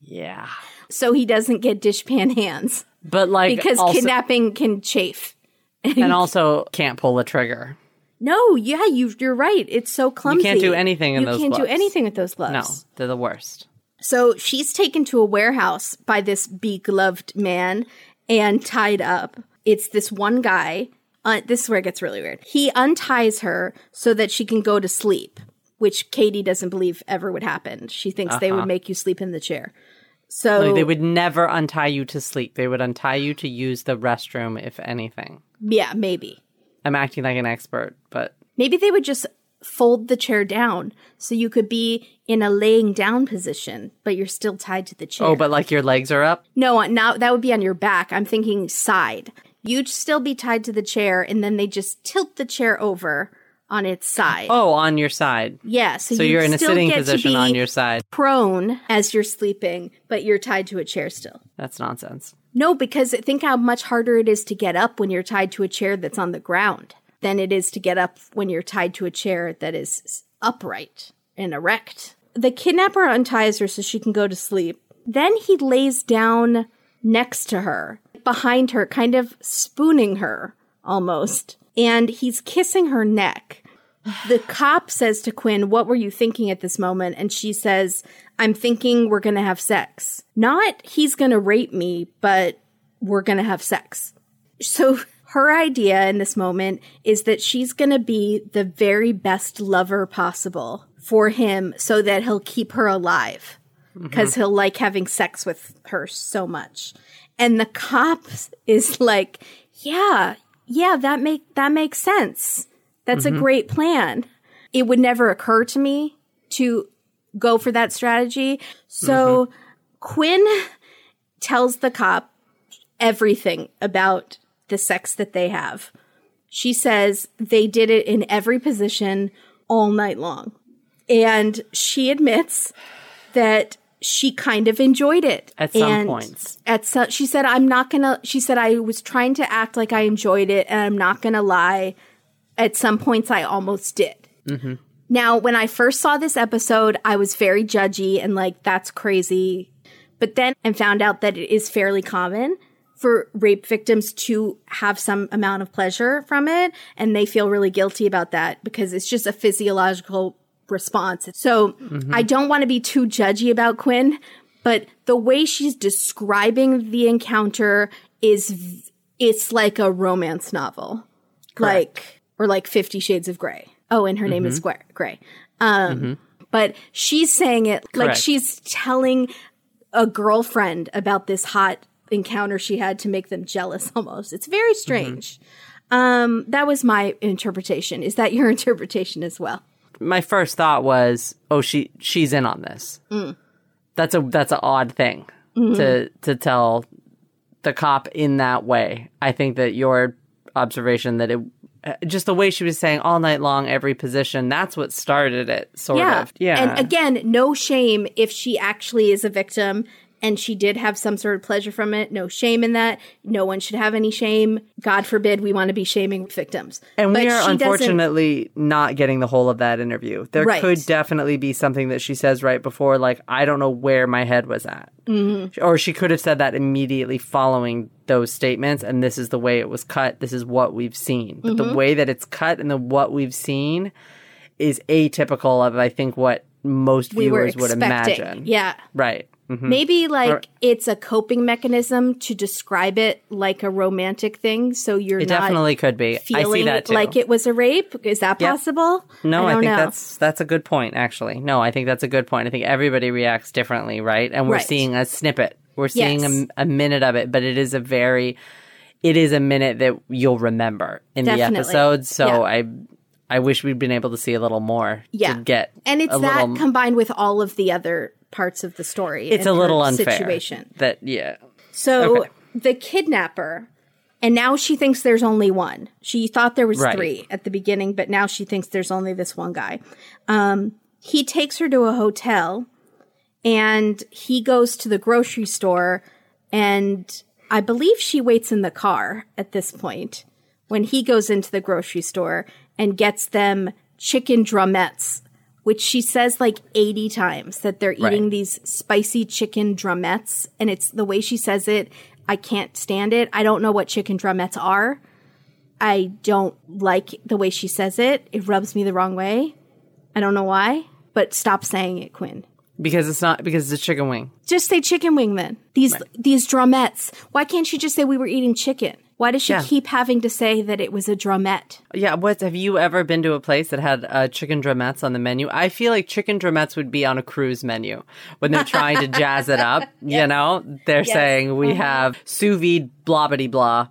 Yeah. So he doesn't get dishpan hands But like because also, kidnapping can chafe. and <laughs> also can't pull a trigger. No, yeah, you, you're right. It's so clumsy. You can't do anything in you those can't do anything with those gloves. No, they're the worst. So she's taken to a warehouse by this begloved man and tied up. It's this one guy. Uh, this is where it gets really weird. He unties her so that she can go to sleep, which Katie doesn't believe ever would happen. She thinks they would make you sleep in the chair. So Uh-huh. Like, they would never untie you to sleep. They would untie you to use the restroom, if anything. yeah, maybe. I'm acting like an expert, but Maybe they would just fold the chair down so you could be in a laying down position, but you're still tied to the chair. oh, but like your legs are up. No, now that would be on your back. I'm thinking side. You'd still be tied to the chair, and then they just tilt the chair over on its side. Oh, on your side. yeah, so, So you're in a sitting position on your side. prone as you're sleeping, but you're tied to a chair still. That's nonsense. No, because think how much harder it is to get up when you're tied to a chair that's on the ground than it is to get up when you're tied to a chair that is upright and erect. The kidnapper unties her so she can go to sleep. Then he lays down next to her, behind her, kind of spooning her almost, and he's kissing her neck. The cop says to Quinn, What were you thinking at this moment? And she says, I'm thinking we're going to have sex. Not he's going to rape me, but we're going to have sex. So <laughs> her idea in this moment is that she's going to be the very best lover possible for him so that he'll keep her alive mm-hmm. because he'll like having sex with her so much. And the cop is like, yeah, yeah, that make that makes sense. That's a mm-hmm. great plan. It would never occur to me to go for that strategy. So mm-hmm. Quinn tells the cop everything about the sex that they have. She says they did it in every position all night long. And she admits that she kind of enjoyed it At some And points. At some, she said, "I'm not gonna." She said, "I was trying to act like I enjoyed it, and I'm not gonna lie. At some points, I almost did." Mm-hmm. Now, when I first saw this episode, I was very judgy and like, "That's crazy." But then I found out that it is fairly common for rape victims to have some amount of pleasure from it, and they feel really guilty about that because it's just a physiological response. So I don't want to be too judgy about Quinn, but the way she's describing the encounter is it's like a romance novel. Like or like 50 shades of gray. Oh, and her name is Gray. Gray. Um but she's saying it like she's telling a girlfriend about this hot encounter she had to make them jealous <laughs> almost. It's very strange. Um that was my interpretation. Is that your <laughs> interpretation as well? My first thought was, oh, she she's in on this. Mm. That's a that's an odd thing Mm-hmm. to to tell the cop in that way. I think that your observation that it uh, just the way she was saying all night long every position that's what started it sort of yeah And again, no shame if she actually is a victim and she did have some sort of pleasure from it. No shame in that. No one should have any shame. God forbid we want to be shaming victims. And But we are she doesn't- unfortunately not getting the whole of that interview. There Right. could definitely be something that she says right before, like, I don't know where my head was at. Mm-hmm. Or she could have said that immediately following those statements, and this is the way it was cut. This is what we've seen. But Mm-hmm. the way that it's cut and the what we've seen is atypical of, I think, what most we viewers would imagine. Yeah. Right. Mhm. Maybe like it's a coping mechanism to describe it like a romantic thing. So you're It definitely could be. I see feeling like it was a rape. Is that Yep. possible? No, I, don't think know. that's that's a good point. Actually, no, I think that's a good point. I think everybody reacts differently, right? And we're Right. seeing a snippet. We're seeing Yes. a, a minute of it, but it is a very, it is a minute that you'll remember in the episode. So Yeah. I, I wish we'd been able to see a little more. Yeah. to get and it's that little. combined with all of the other parts of the story. it's a little unfair. situation. That yeah. So Okay. the kidnapper, and now she thinks there's only one. She thought there was Right. three at the beginning, but now she thinks there's only this one guy. Um, he takes her to a hotel, and he goes to the grocery store And I believe she waits in the car at this point when he goes into the grocery store and gets them chicken drumettes, which she says like 80 times that they're eating Right. these spicy chicken drumettes. And it's the way she says it. I can't stand it. I don't know what chicken drumettes are. I don't like the way she says it. It rubs me the wrong way. I don't know why, but stop saying it, Quinn. Because it's not because it's a chicken wing. Just say chicken wing then. These these drumettes. Why can't she just say we were eating chicken? Why does she Yeah. keep having to say that it was a drumette? Yeah, what have you ever been to a place that had uh, chicken drumettes on the menu? I feel like chicken drumettes would be on a cruise menu when they're trying to jazz it up. <laughs> You know, they're saying we have sous vide blobbity blah,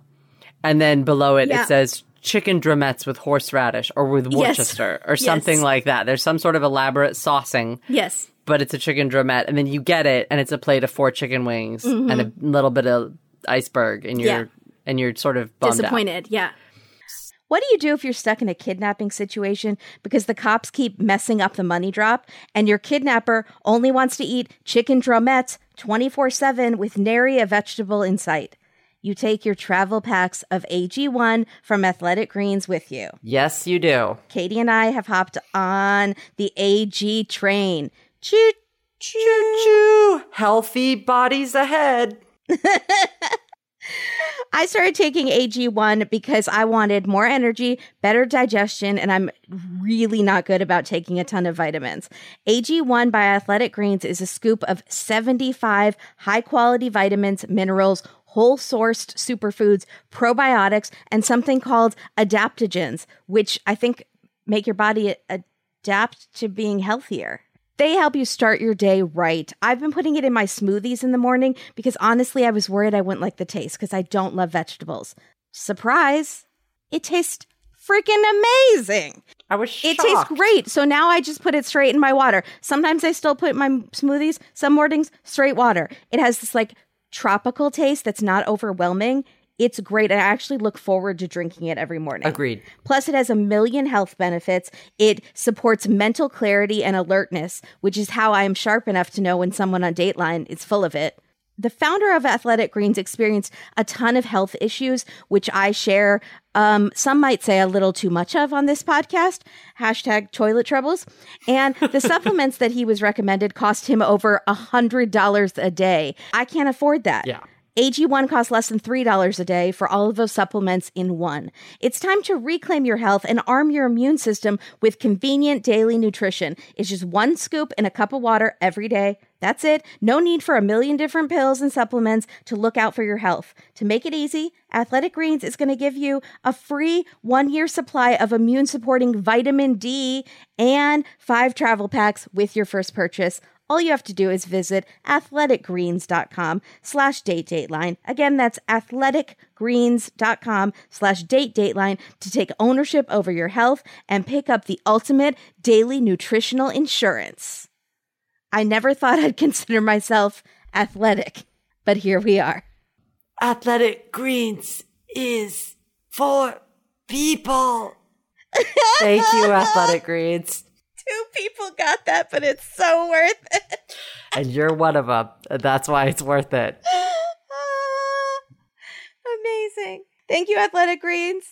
and then below it Yeah. it says chicken drumettes with horseradish or with Yes. Worcester or something Yes. like that. There's some sort of elaborate saucing, Yes. but it's a chicken drumette, and then you get it, and it's a plate of four chicken wings and a little bit of iceberg, in Mm-hmm. Yeah. And you're sort of bummed out. Disappointed. Yeah. What do you do if you're stuck in a kidnapping situation because the cops keep messing up the money drop and your kidnapper only wants to eat chicken drumettes 24 7 with nary a vegetable in sight? You take your travel packs of AG1 from Athletic Greens with you. Yes, you do. Katie and I have hopped on the AG train. Choo Choo choo! Healthy bodies ahead. <laughs> I started taking AG1 because I wanted more energy, better digestion, and I'm really not good about taking a ton of vitamins. AG1 by Athletic Greens is a scoop of 75 high quality vitamins, minerals, whole sourced superfoods, probiotics, and something called adaptogens, which I think make your body adapt to being healthier. They help you start your day right. I've been putting it in my smoothies in the morning because honestly, I was worried I wouldn't like the taste because I don't love vegetables. Surprise! It tastes freaking amazing. I was It tastes great. So now I just put it straight in my water. Sometimes I still put my smoothies, some mornings, straight water. It has this like tropical taste that's not overwhelming. It's great. I actually look forward to drinking it every morning. Agreed. Plus, it has a million health benefits. It supports mental clarity and alertness, which is how I am sharp enough to know when someone on Dateline is full of it. The founder of Athletic Greens experienced a ton of health issues, which I share. Um, some might say a little too much of on this podcast. Hashtag toilet troubles. And the <laughs> supplements that he was recommended cost him over a hundred dollars a day. I can't afford that. Yeah. AG1 costs less than $3 a day for all of those supplements in one. It's time to reclaim your health and arm your immune system with convenient daily nutrition. It's just one scoop in a cup of water every day. That's it. No need for a million different pills and supplements to look out for your health. To make it easy, Athletic Greens is going to give you a free one year supply of immune supporting vitamin D and five travel packs with your first purchase. All you have to do is visit athleticgreens.com slash date dateline. Again, that's athleticgreens.com slash date dateline to take ownership over your health and pick up the ultimate daily nutritional insurance. I never thought <laughs> I'd consider myself athletic, but here we are. Athletic Greens is for people. Thank you, <laughs> Athletic Greens. Two people got that, but it's so worth it. <laughs> And you're one of them. That's why it's worth it. <gasps> Ah, amazing. Thank you, Athletic Greens.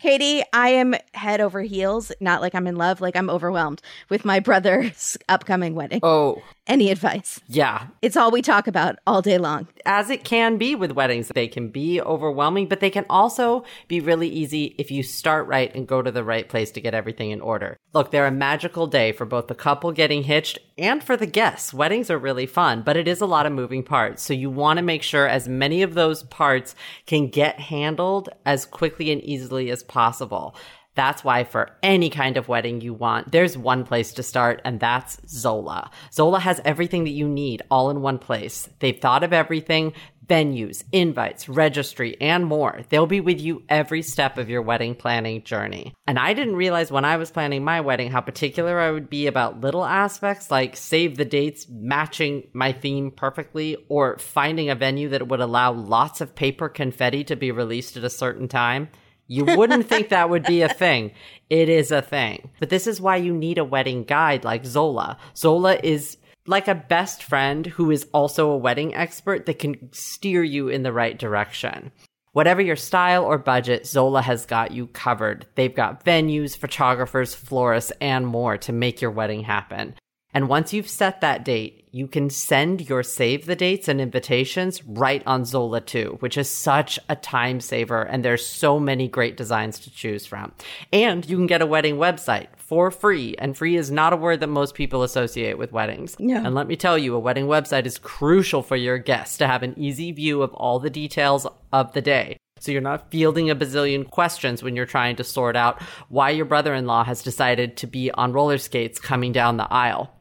Katie, I am head over heels, not like I'm in love, like I'm overwhelmed with my brother's <laughs> upcoming wedding. Oh, Any advice? yeah. It's all we talk about all day long. As it can be with weddings, they can be overwhelming, but they can also be really easy if you start right and go to the right place to get everything in order. Look, they're a magical day for both the couple getting hitched and for the guests. Weddings are really fun, but it is a lot of moving parts. So you want to make sure as many of those parts can get handled as quickly and easily as possible. That's why for any kind of wedding you want, there's one place to start, and that's Zola. Zola has everything that you need all in one place. They've thought of everything venues, invites, registry, and more. They'll be with you every step of your wedding planning journey. And I didn't realize when I was planning my wedding how particular I would be about little aspects like save the dates matching my theme perfectly or finding a venue that would allow lots of paper confetti to be released at a certain time. You wouldn't think that would be a thing. It is a thing. But this is why you need a wedding guide like Zola. Zola is like a best friend who is also a wedding expert that can steer you in the right direction. Whatever your style or budget, Zola has got you covered. They've got venues, photographers, florists, and more to make your wedding happen. And once you've set that date, you can send your save the dates and invitations right on Zola too, which is such a time saver. And there's so many great designs to choose from. And you can get a wedding website for free. And free is not a word that most people associate with weddings. No. And let me tell you, a wedding website is crucial for your guests to have an easy view of all the details of the day. So you're not fielding a bazillion questions when you're trying to sort out why your brother-in-law has decided to be on roller skates coming down the aisle.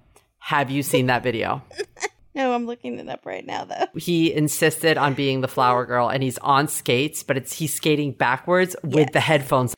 Have you seen that video? <laughs> No, I'm looking it up right now, though. he insisted on being the flower girl and he's on skates, but it's he's skating backwards with the headphones.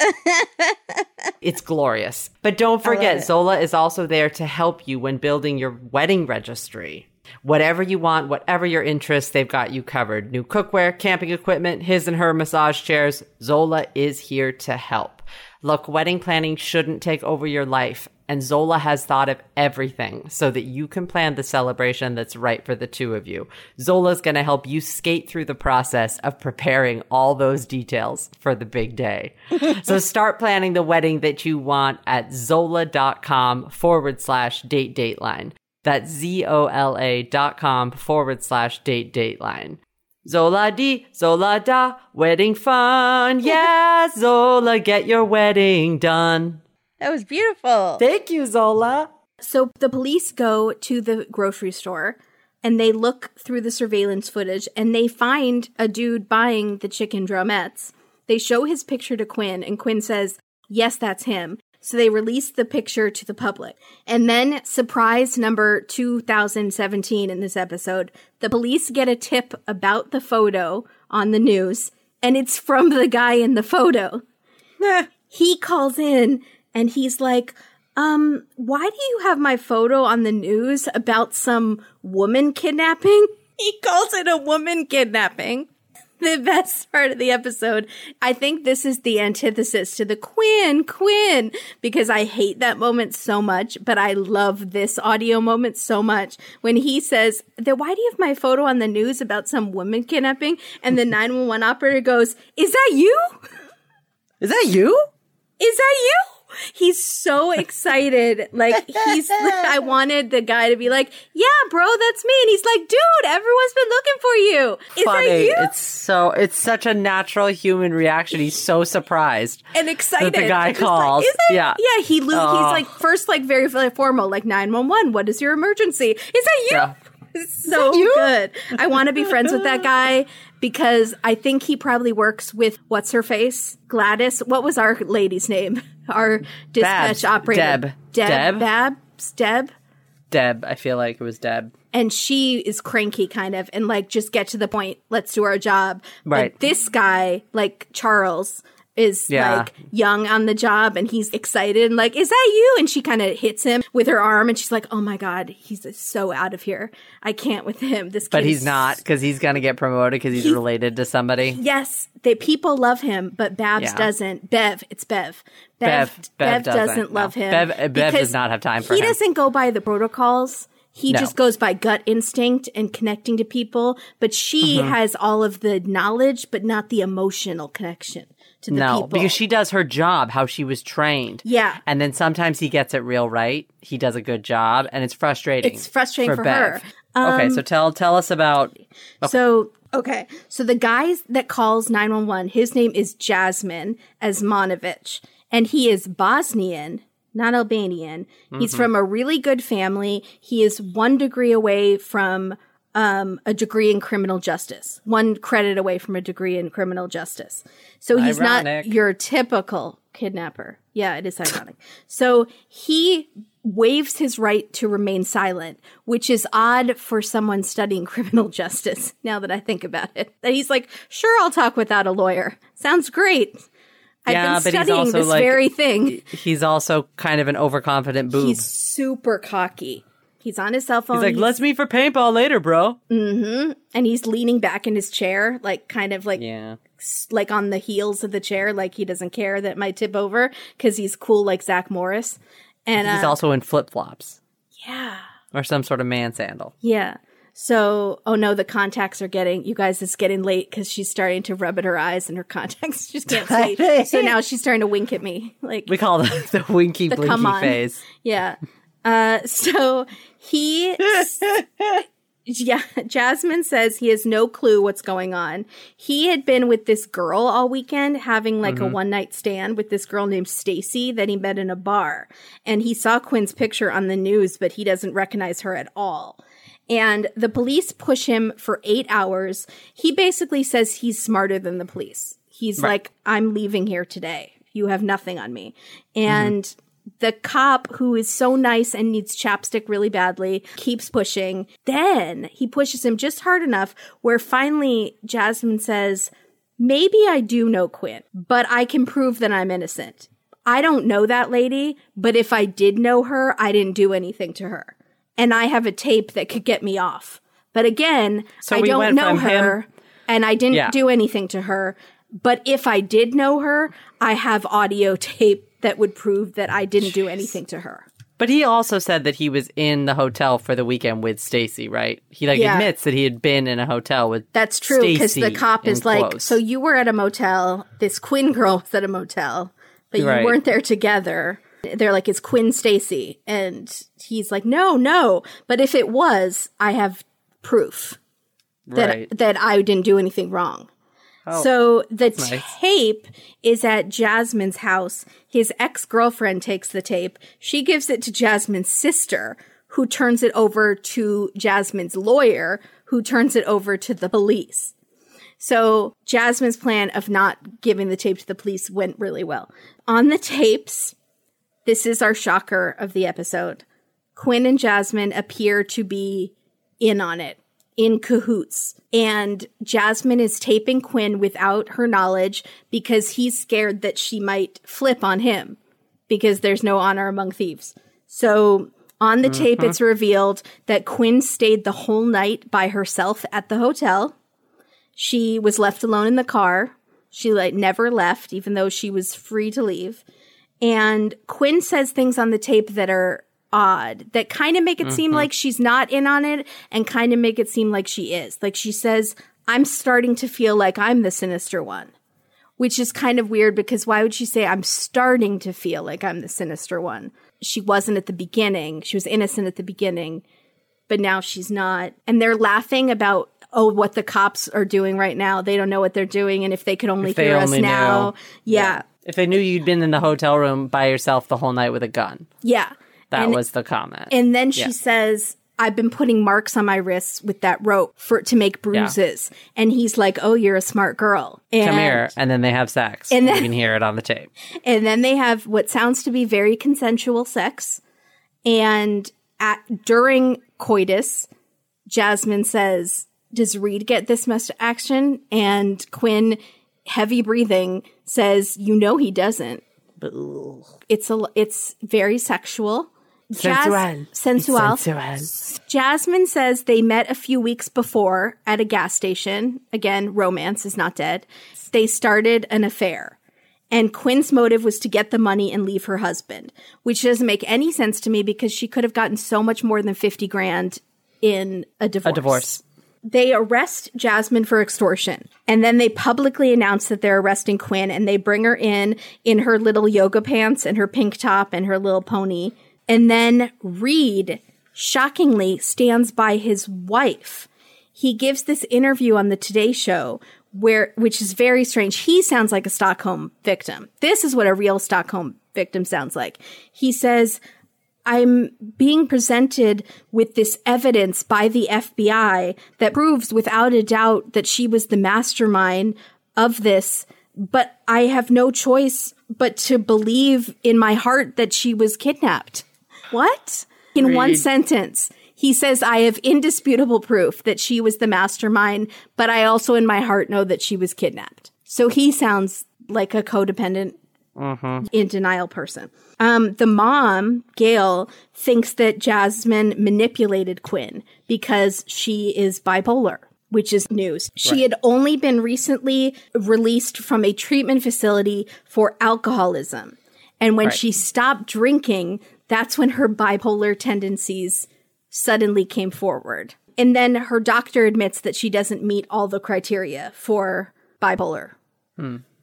<laughs> it's glorious. But don't forget. Zola is also there to help you when building your wedding registry. Whatever you want, whatever your interests, they've got you covered. New cookware, camping equipment, his and her massage chairs. Zola is here to help. Look, wedding planning shouldn't take over your life, and Zola has thought of everything so that you can plan the celebration that's right for the two of you. Zola's going to help you skate through the process of preparing all those details for the big day. <laughs> so start planning the wedding that you want at zola.com forward slash date dateline. That's Z-O-L-A dot com forward slash date dateline. Zola di, Zola da, wedding fun. Yeah, Zola, get your wedding done. That was beautiful. Thank you, Zola. So the police go to the grocery store and they look through the surveillance footage and they find a dude buying the chicken drumettes. They show his picture to Quinn and Quinn says, Yes, that's him. So they release the picture to the public. And then, surprise number 2017 in this episode, the police get a tip about the photo on the news, and it's from the guy in the photo. <laughs> he calls in and he's like, um, why do you have my photo on the news about some woman kidnapping? <laughs> He calls it a woman kidnapping. <laughs> The best part of the episode. I think this is the antithesis to the Quinn, Quinn, because I hate that moment so much, but I love this audio moment so much when he says, then why do you have my photo on the news about some woman kidnapping? And the <laughs> 911 operator goes, is that you? Is that you? is that you? He's so excited. Like he's <laughs> I wanted the guy to be like, "Yeah, bro, that's me." And he's like, "Dude, everyone's been looking for you. Is Funny. that you?" It's so it's such a natural human reaction. He's so surprised. and excited. The guy like, calls. is it? Yeah. Yeah, he lo- Oh. he's like first like very like, formal like 911, what is your emergency? Is that you? Yeah. <laughs> So good. I want to be friends with that <laughs> guy because I think he probably works with what's her face? Gladys. What was our lady's name? Our dispatch Babs. operator. Deb. Deb. Deb? Babs. Deb. Deb, I feel like it was Deb. and she is cranky kind of and like just get to the point let's do our job Right. but this guy like charles is Yeah. like young on the job and he's excited and like is that you and she kind of hits him with her arm and she's like oh my god he's so out of here i can't with him this But he's not because he's gonna get promoted because he's He- related to somebody. Yes, they people love him, but Babs Yeah. doesn't. Bev, it's Bev. Bev- Bev doesn't, doesn't, love no. him. Bev- Bev does not have time for he him. doesn't go by the protocols. He No. just goes by gut instinct and connecting to people. But she Mm-hmm. has all of the knowledge, but not the emotional connection to the No, people. because she does her job how she was trained. Yeah. And then sometimes he gets it real right. He does a good job and it's frustrating. It's frustrating for Bev. her. Um, okay, so tell tell us about So okay, so the guy that calls nine one one, his name is Jasmine Osmanovic, and he is Bosnian, not Albanian. He's from a really good family. He is one degree away from um, a degree in criminal justice, one credit away from a degree in criminal justice. So he's Ironic. not your typical kidnapper. Yeah, it is <laughs> ironic. so he waives his right to remain silent, which is odd for someone studying <laughs> criminal justice, now that I think about it. That he's like, sure, I'll talk without a lawyer. Sounds great. Yeah, I've but been he's studying also this like- very thing. he's also kind of an overconfident boob. He's, super cocky. He's on his cell phone. He's like, let's meet for paintball later, bro. Mm-hmm. and he's leaning back in his chair, like kind of like Yeah. like on the heels of the chair, like he doesn't care that it might tip over because he's cool like Zach Morris. And He's uh, also in flip flops. yeah, or some sort of man sandal. Yeah. So, oh no, the contacts are getting, you guys, it's getting late because she's starting to rub at her eyes and her <laughs> contacts just can't <laughs> see. so now she's starting to wink at me. Like, We call it <laughs> the winky come blinky phase. yeah. Uh, so he, <laughs> yeah, Jasmine says he has no clue what's going on. He had been with this girl all weekend having like a one night stand with this girl named Stacy that he met in a bar. And he saw Quinn's picture on the news, but he doesn't recognize her at all. And the police push him for eight hours. He basically says he's smarter than the police. He's like, I'm leaving here today. You have nothing on me. And the cop who is so nice and needs chapstick really badly keeps pushing. Then he pushes him just hard enough where finally Jasmine says, Maybe I do know Quinn, but I can prove that I'm innocent. I don't know that lady, but if I did know her, I didn't do anything to her. And I have a tape that could get me off. But again, So I we don't know from him- her and I didn't Yeah. do anything to her. But if I did know her, I have audio tape that would prove that I didn't do anything to her. But he also said that he was in the hotel for the weekend with Stacy, right? He like Yeah. admits that he had been in a hotel with That's true because the cop is like, so you were at a motel. This Quinn girl was at a motel, but you Right. weren't there together. They're like, "Is Quinn Stacy, and he's like, no, no. But if it was, I have proof that right. that I didn't do anything wrong. Oh, so the nice. tape is at Jasmine's house. His ex girlfriend takes the tape. She gives it to Jasmine's sister, who turns it over to Jasmine's lawyer, who turns it over to the police. So Jasmine's plan of not giving the tape to the police went really well. On the tapes, this is our shocker of the episode. Quinn and Jasmine appear to be in on it, in cahoots. And Jasmine is taping Quinn without her knowledge because he's scared that she might flip on him because there's no honor among thieves. So on the tape, it's mm-hmm. revealed that Quinn stayed the whole night by herself at the hotel. She was left alone in the car. She like never left, even though she was free to leave. And Quinn says things on the tape that are odd, that kind of make it seem mm-hmm. like she's not in on it and kind of make it seem like she is. Like she says, I'm starting to feel like I'm the sinister one, which is kind of weird because why would she say, I'm starting to feel like I'm the sinister one? She wasn't at the beginning. She was innocent at the beginning, but now she's not. And they're laughing about, oh, what the cops are doing right now. They don't know what they're doing. And if they could only hear only us now. knew. Yeah. If they knew you'd been in the hotel room by yourself the whole night with a gun, Yeah. That And- was the comment. And then she Yeah. says, I've been putting marks on my wrists with that rope for to make bruises. And he's like, Oh, you're a smart girl. And, Come here, and then they have sex. And And then- you can hear it on the tape. <laughs> And then they have what sounds to be very consensual sex. And at during coitus, Jasmine says, Does Reed get this much action? And Quinn, heavy breathing, says, You know he doesn't. It's a it's very sexual. Jas- Sensual. sensual. Sensual. Jasmine says they met a few weeks before at a gas station. Again, romance is not dead. They started an affair. And Quinn's motive was to get the money and leave her husband, which doesn't make any sense to me because she could have gotten so much more than 50 grand in a divorce. A divorce. They arrest Jasmine for extortion. And then they publicly announce that they're arresting Quinn and they bring her in in her little yoga pants and her pink top and her little pony. And then Reed shockingly stands by his wife. He gives this interview on the Today Show where which is very strange. He sounds like a Stockholm victim. This is what a real Stockholm victim sounds like. He says, I'm being presented with this evidence by the FBI that proves without a doubt that she was the mastermind of this, but I have no choice but to believe in my heart that she was kidnapped. What? In one sentence, he says, I have indisputable proof that she was the mastermind, but I also in my heart know that she was kidnapped. So he sounds like a codependent in denial person. Um, the mom, Gail, thinks that Jasmine manipulated Quinn because she is bipolar, which is news. She had only been recently released from a treatment facility for alcoholism. And when Right. she stopped drinking, that's when her bipolar tendencies suddenly came forward. And then her doctor admits that she doesn't meet all the criteria for bipolar.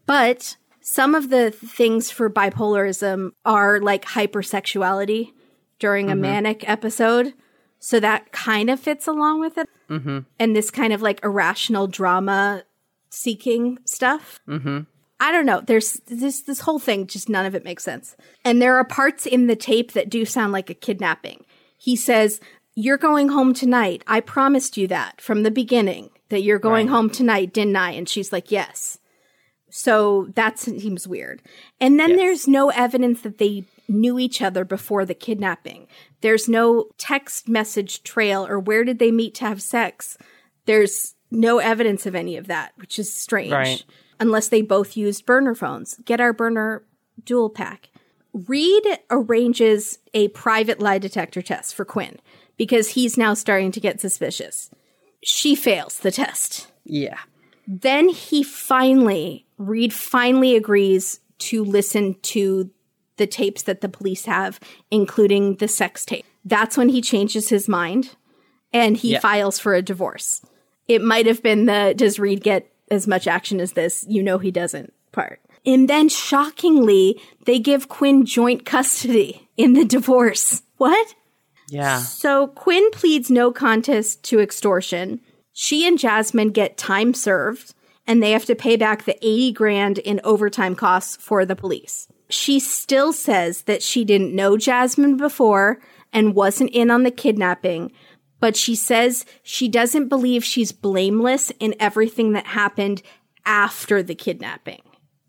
But some of the things for bipolarism are like hypersexuality during a manic episode. So that kind of fits along with it. Mm-hmm. And this kind of like irrational drama seeking stuff. Mm-hmm. I don't know. There's this this whole thing. Just none of it makes sense. And there are parts in the tape that do sound like a kidnapping. He says, "You're going home tonight. I promised you that from the beginning that you're going Right. home tonight, didn't I?" And she's like, "Yes." So that seems weird. And then Yes. there's no evidence that they knew each other before the kidnapping. There's no text message trail or where did they meet to have sex. There's no evidence of any of that, which is strange. Right. Unless they both used burner phones. Get our burner dual pack. Reed arranges a private lie detector test for Quinn because he's now starting to get suspicious. She fails the test. Yeah. Then he finally, Reed finally agrees to listen to the tapes that the police have, including the sex tape. That's when he changes his mind and he Yeah. files for a divorce. It might have been the does Reed get as much action as this? You know he doesn't part. And then shockingly, they give Quinn joint custody in the divorce. What? Yeah. So Quinn pleads no contest to extortion. She and Jasmine get time served and they have to pay back the 80 grand in overtime costs for the police. She still says that she didn't know Jasmine before and wasn't in on the kidnapping, but she says she doesn't believe she's blameless in everything that happened after the kidnapping.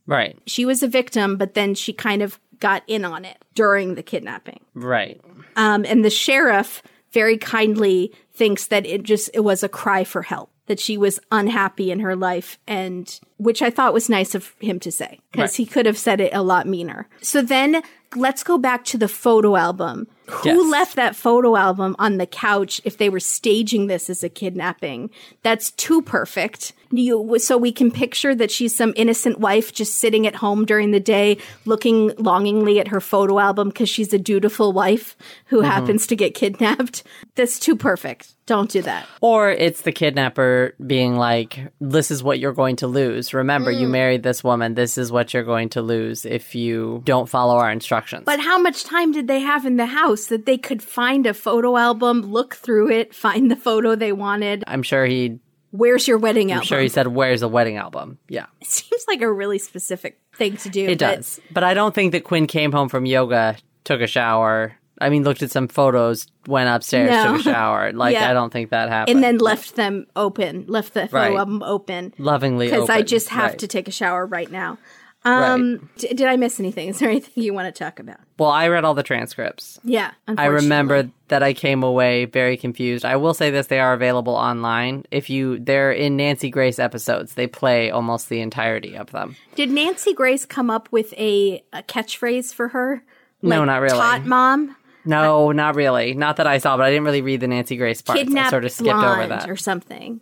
Right. She was a victim, but then she kind of got in on it during the kidnapping. Right. Um, and the sheriff very kindly thinks that it just it was a cry for help that she was unhappy in her life and which i thought was nice of him to say because Right. he could have said it a lot meaner so then let's go back to the photo album. Who Yes. left that photo album on the couch if they were staging this as a kidnapping? That's too perfect you so we can picture that she's some innocent wife just sitting at home during the day looking longingly at her photo album because she's a dutiful wife who Mm-hmm. happens to get kidnapped that's too perfect don't do that Or it's the kidnapper being like, this is what you're going to lose. Remember, Mm. you married this woman. This is what you're going to lose if you don't follow our instructions. But how much time did they have in the house that they could find a photo album, look through it, find the photo they wanted? I'm sure he, Where's your wedding I'm album? sure he said, where's the wedding album? Yeah, it <laughs> seems like a really specific thing to do. it but- does. But I don't think that Quinn came home from yoga, took a shower. I mean, looked at some photos, went upstairs, No. took a <laughs> shower. Like, Yeah. I don't think that happened. And then left them open, left the photo Right. album open. lovingly Because I open. just have Right. to take a shower right now. Right. Um, d- did I miss anything? <laughs> Is there anything you want to talk about? Well, I read all the transcripts. Yeah, I remember that I came away very confused. I will say this: they are available online. If you, they're in Nancy Grace episodes. They play almost the entirety of them. Did Nancy Grace come up with a, a catchphrase for her? No, not really. Tot mom, No, not really. Not that I saw, but I didn't really read the Nancy Grace parts. I sort of skipped over that. or something.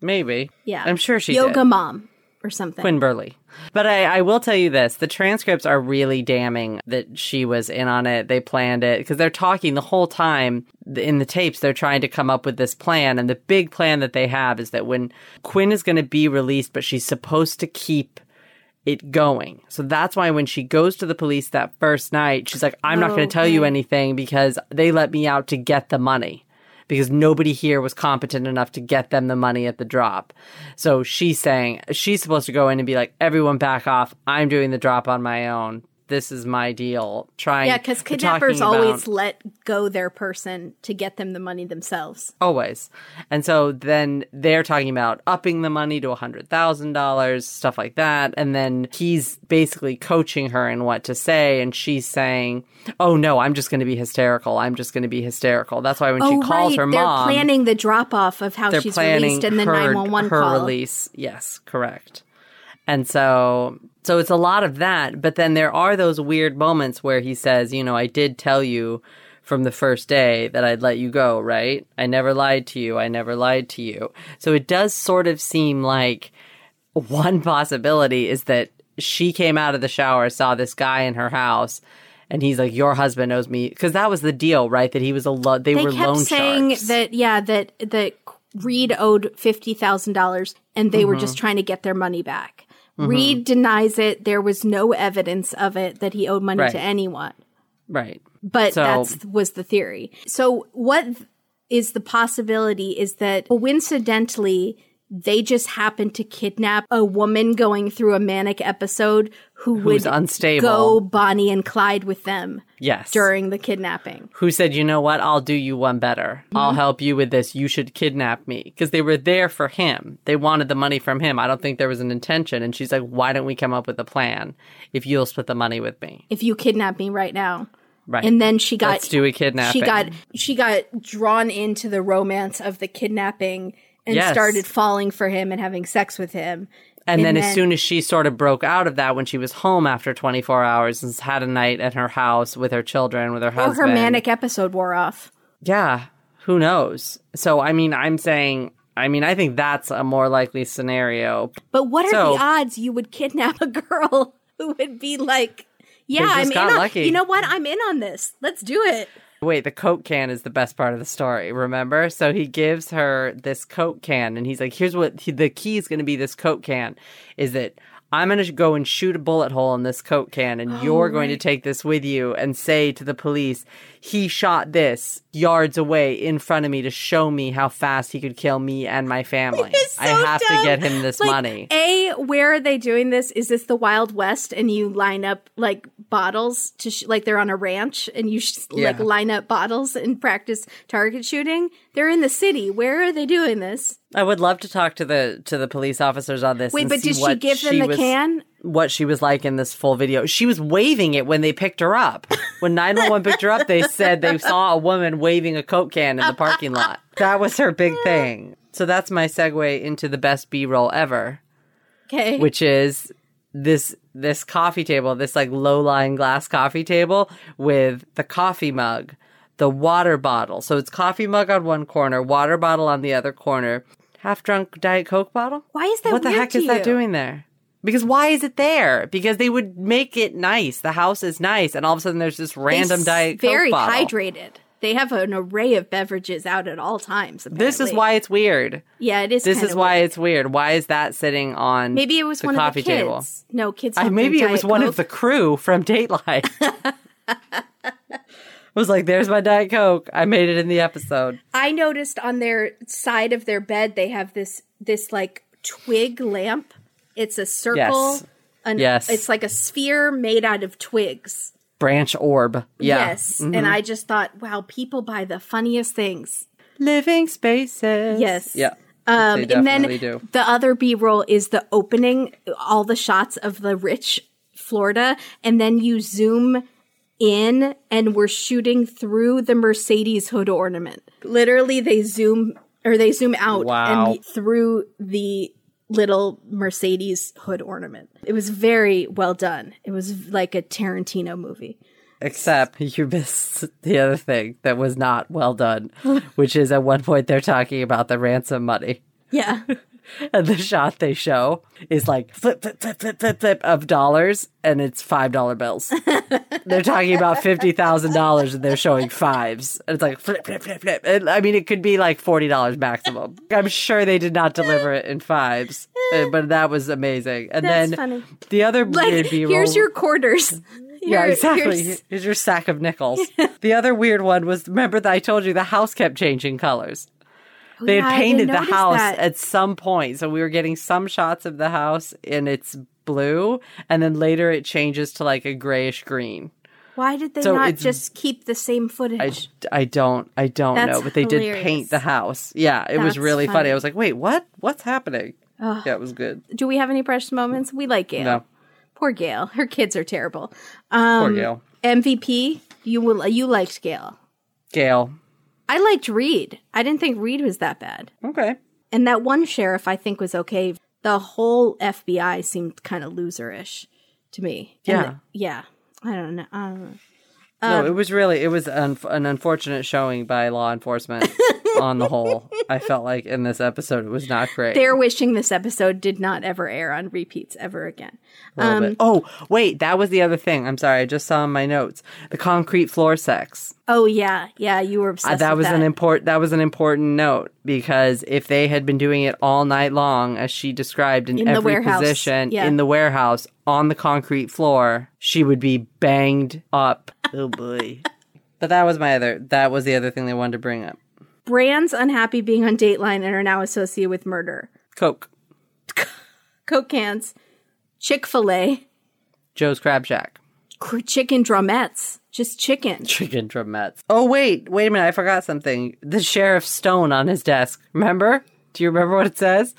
Maybe. Yeah, I'm sure she yoga did. mom or something. Quinn Burley. But I, I will tell you this the transcripts are really damning that she was in on it. They planned it because they're talking the whole time in the tapes. They're trying to come up with this plan. And the big plan that they have is that when Quinn is going to be released, but she's supposed to keep it going. So that's why when she goes to the police that first night, she's like, I'm not going to oh, tell you anything because they let me out to get the money because nobody here was competent enough to get them the money at the drop. So she's saying she's supposed to go in and be like, everyone back off. I'm doing the drop on my own. This is my deal. Trying Yeah, because kidnappers always about- let go their person to get them the money themselves. always. And so then they're talking about upping the money to a hundred thousand dollars, stuff like that. And then he's basically coaching her in what to say, and she's saying, "Oh no, I'm just going to be hysterical. I'm just going to be hysterical." That's why when she calls Oh, right. her They're mom, planning the drop off of how they're she's released and the her, 911 her call. release. Yes, correct. And so so it's a lot of that, but then there are those weird moments where he says, you know, I did tell you from the first day that I'd let you go, right? I never lied to you. I never lied to you. So it does sort of seem like one <laughs> possibility is that she came out of the shower, saw this guy in her house, And he's like, "Your husband owes me," because that was the deal, right? That he was a lo- they, They were kept loan saying sharks. that yeah, that that Reed owed fifty thousand dollars, and they were Mm-hmm. just trying to get their money back. Mm-hmm. Reed denies it. There was no evidence of it that he owed money Right. to anyone. right. But So- that's was the theory. So what is the possibility is that coincidentally they just happened to kidnap a woman going through a manic episode who Who's would unstable. go Bonnie and Clyde with them Yes. during the kidnapping. who said, "You know what? I'll do you one better. Mm-hmm. I'll help you with this. You should kidnap me." Because they were there for him. They wanted the money from him. I don't think there was an intention. And she's like, "Why don't we come up with a plan if you'll split the money with me?" If you kidnap me right now. Right. And then she got Let's do a kidnapping. She got she got drawn into the romance of the kidnapping and Yes. started falling for him and having sex with him. And, then, as soon as she sort of broke out of that, when she was home after 24 hours and had a night at her house with her children, with her or husband, her manic episode wore off. yeah, who knows? So, I mean, I'm saying, I mean, I think that's a more likely scenario. But what are So- the odds you would kidnap a <laughs> girl who would be like, "Yeah, I'm in on. You know what? I'm in on this. Let's do it." Wait, the Coke can is the best part of the story, remember? So he gives her this Coke can, and he's like, here's what he, the key is going to be this Coke can is that I'm going to go and shoot a bullet hole in this Coke can, and you're oh, going to take this with you and say to the police, he shot this yards away in front of me to show me how fast he could kill me and my family. It's I have dumb. to get him this Like, money. A, where are they doing this? Is this the Wild West and you line up like bottles to sh- like they're on a ranch and you sh- like line up bottles and practice target shooting? They're in the city. Where are they doing this? I would love to talk to the to the police officers on this. Wait, but did she give them she the was- can? What she was like in this full video. She was waving it when they picked her up. When 911 picked her up, they said they saw a woman waving a Coke can in the parking lot. That was her big thing. So that's my segue into the best B roll ever, Okay. which is this this coffee table, this like low lying glass coffee table with the coffee mug, the water bottle. So it's coffee mug on one corner, water bottle on the other corner, half drunk Diet Coke bottle. Why is that What the heck is that doing there? Because why is it there? Because they would make it nice. The house is nice, and all of a sudden there's this random diet very Coke bottle. hydrated. They have an array of beverages out at all times. This is why it's weird. Yeah, it is. This is why weird. it's weird. Why is that sitting on Maybe it was the one coffee of the kids. table? No, kids. I, maybe it was Diet one of the crew from Dateline. <laughs> I was like, "There's my diet coke. I made it in the episode." I noticed on their side of their bed they have this this like twig lamp. It's a circle. Yes. An, Yes. It's like a sphere made out of twigs. Branch orb. Yeah. Mm-hmm. Yes. And I just thought, wow, people buy the funniest things. Living spaces. Yes. Yeah. Um, and then do. the other B roll is the opening, all the shots of the rich Florida, and then you zoom in, and we're shooting through the Mercedes hood ornament. Literally, they zoom or they zoom out Wow. and through the little Mercedes hood ornament. It was very well done. It was like a Tarantino movie. Except you missed the other thing that was not well done, <laughs> which is at one point they're talking about the ransom money. Yeah. <laughs> And the shot they show is like flip, flip, flip, flip, flip, flip of dollars, and it's five dollar bills. <laughs> they're talking about fifty thousand dollars, and they're showing fives. And it's like flip, flip, flip, flip. And, I mean, it could be like forty dollars maximum. I'm sure they did not deliver it in fives, uh, but that was amazing. And That's then funny. the other like, here's your quarters. <laughs> Yeah, exactly. here's- Here's your sack of nickels. the other weird one was remember that I told you the house kept changing colors. They yeah, had painted the house that. at some point, so we were getting some shots of the house and it's blue, and then later it changes to like a grayish green. Why did they So not just keep the same footage? I, I don't I don't That's know, but they did paint the house. Yeah, it was really funny. funny. I was like, wait, what? What's happening? Yeah, it was good. Do we have any precious moments? We like Gail. No, Poor Gail. Her kids are terrible. Um, poor Gail. MVP. You will. You liked Gail. Gail. I liked Reed. I didn't think Reed was that bad. Okay. And that one sheriff I think was okay. The whole FBI seemed kind of loserish to me. Yeah. the- yeah. I don't know. I don't know. No, um, it was really it was un- an unfortunate showing by law enforcement <laughs> on the whole. I felt like in this episode it was not great. They're wishing this episode did not ever air on repeats ever again. Um. Oh, wait, that was the other thing. I'm sorry, I just saw in my notes. The concrete floor sex. Oh yeah, yeah, you were Uh, obsessed. that with was an import that was an important note because if they had been doing it all night long as she described in, In every warehouse, position yeah. in the warehouse on the concrete floor, she would be banged up. oh boy. <laughs> But that was my other that was the other thing they wanted to bring up. Brands unhappy being on Dateline and are now associated with murder. Coke. <laughs> Coke cans, Chick Fil A, Joe's Crab Shack. chicken drumettes, just chicken. <laughs> Chicken drumettes. Oh wait, wait a minute, I forgot something. The sheriff's stone on his desk. Remember? Do you remember what it says?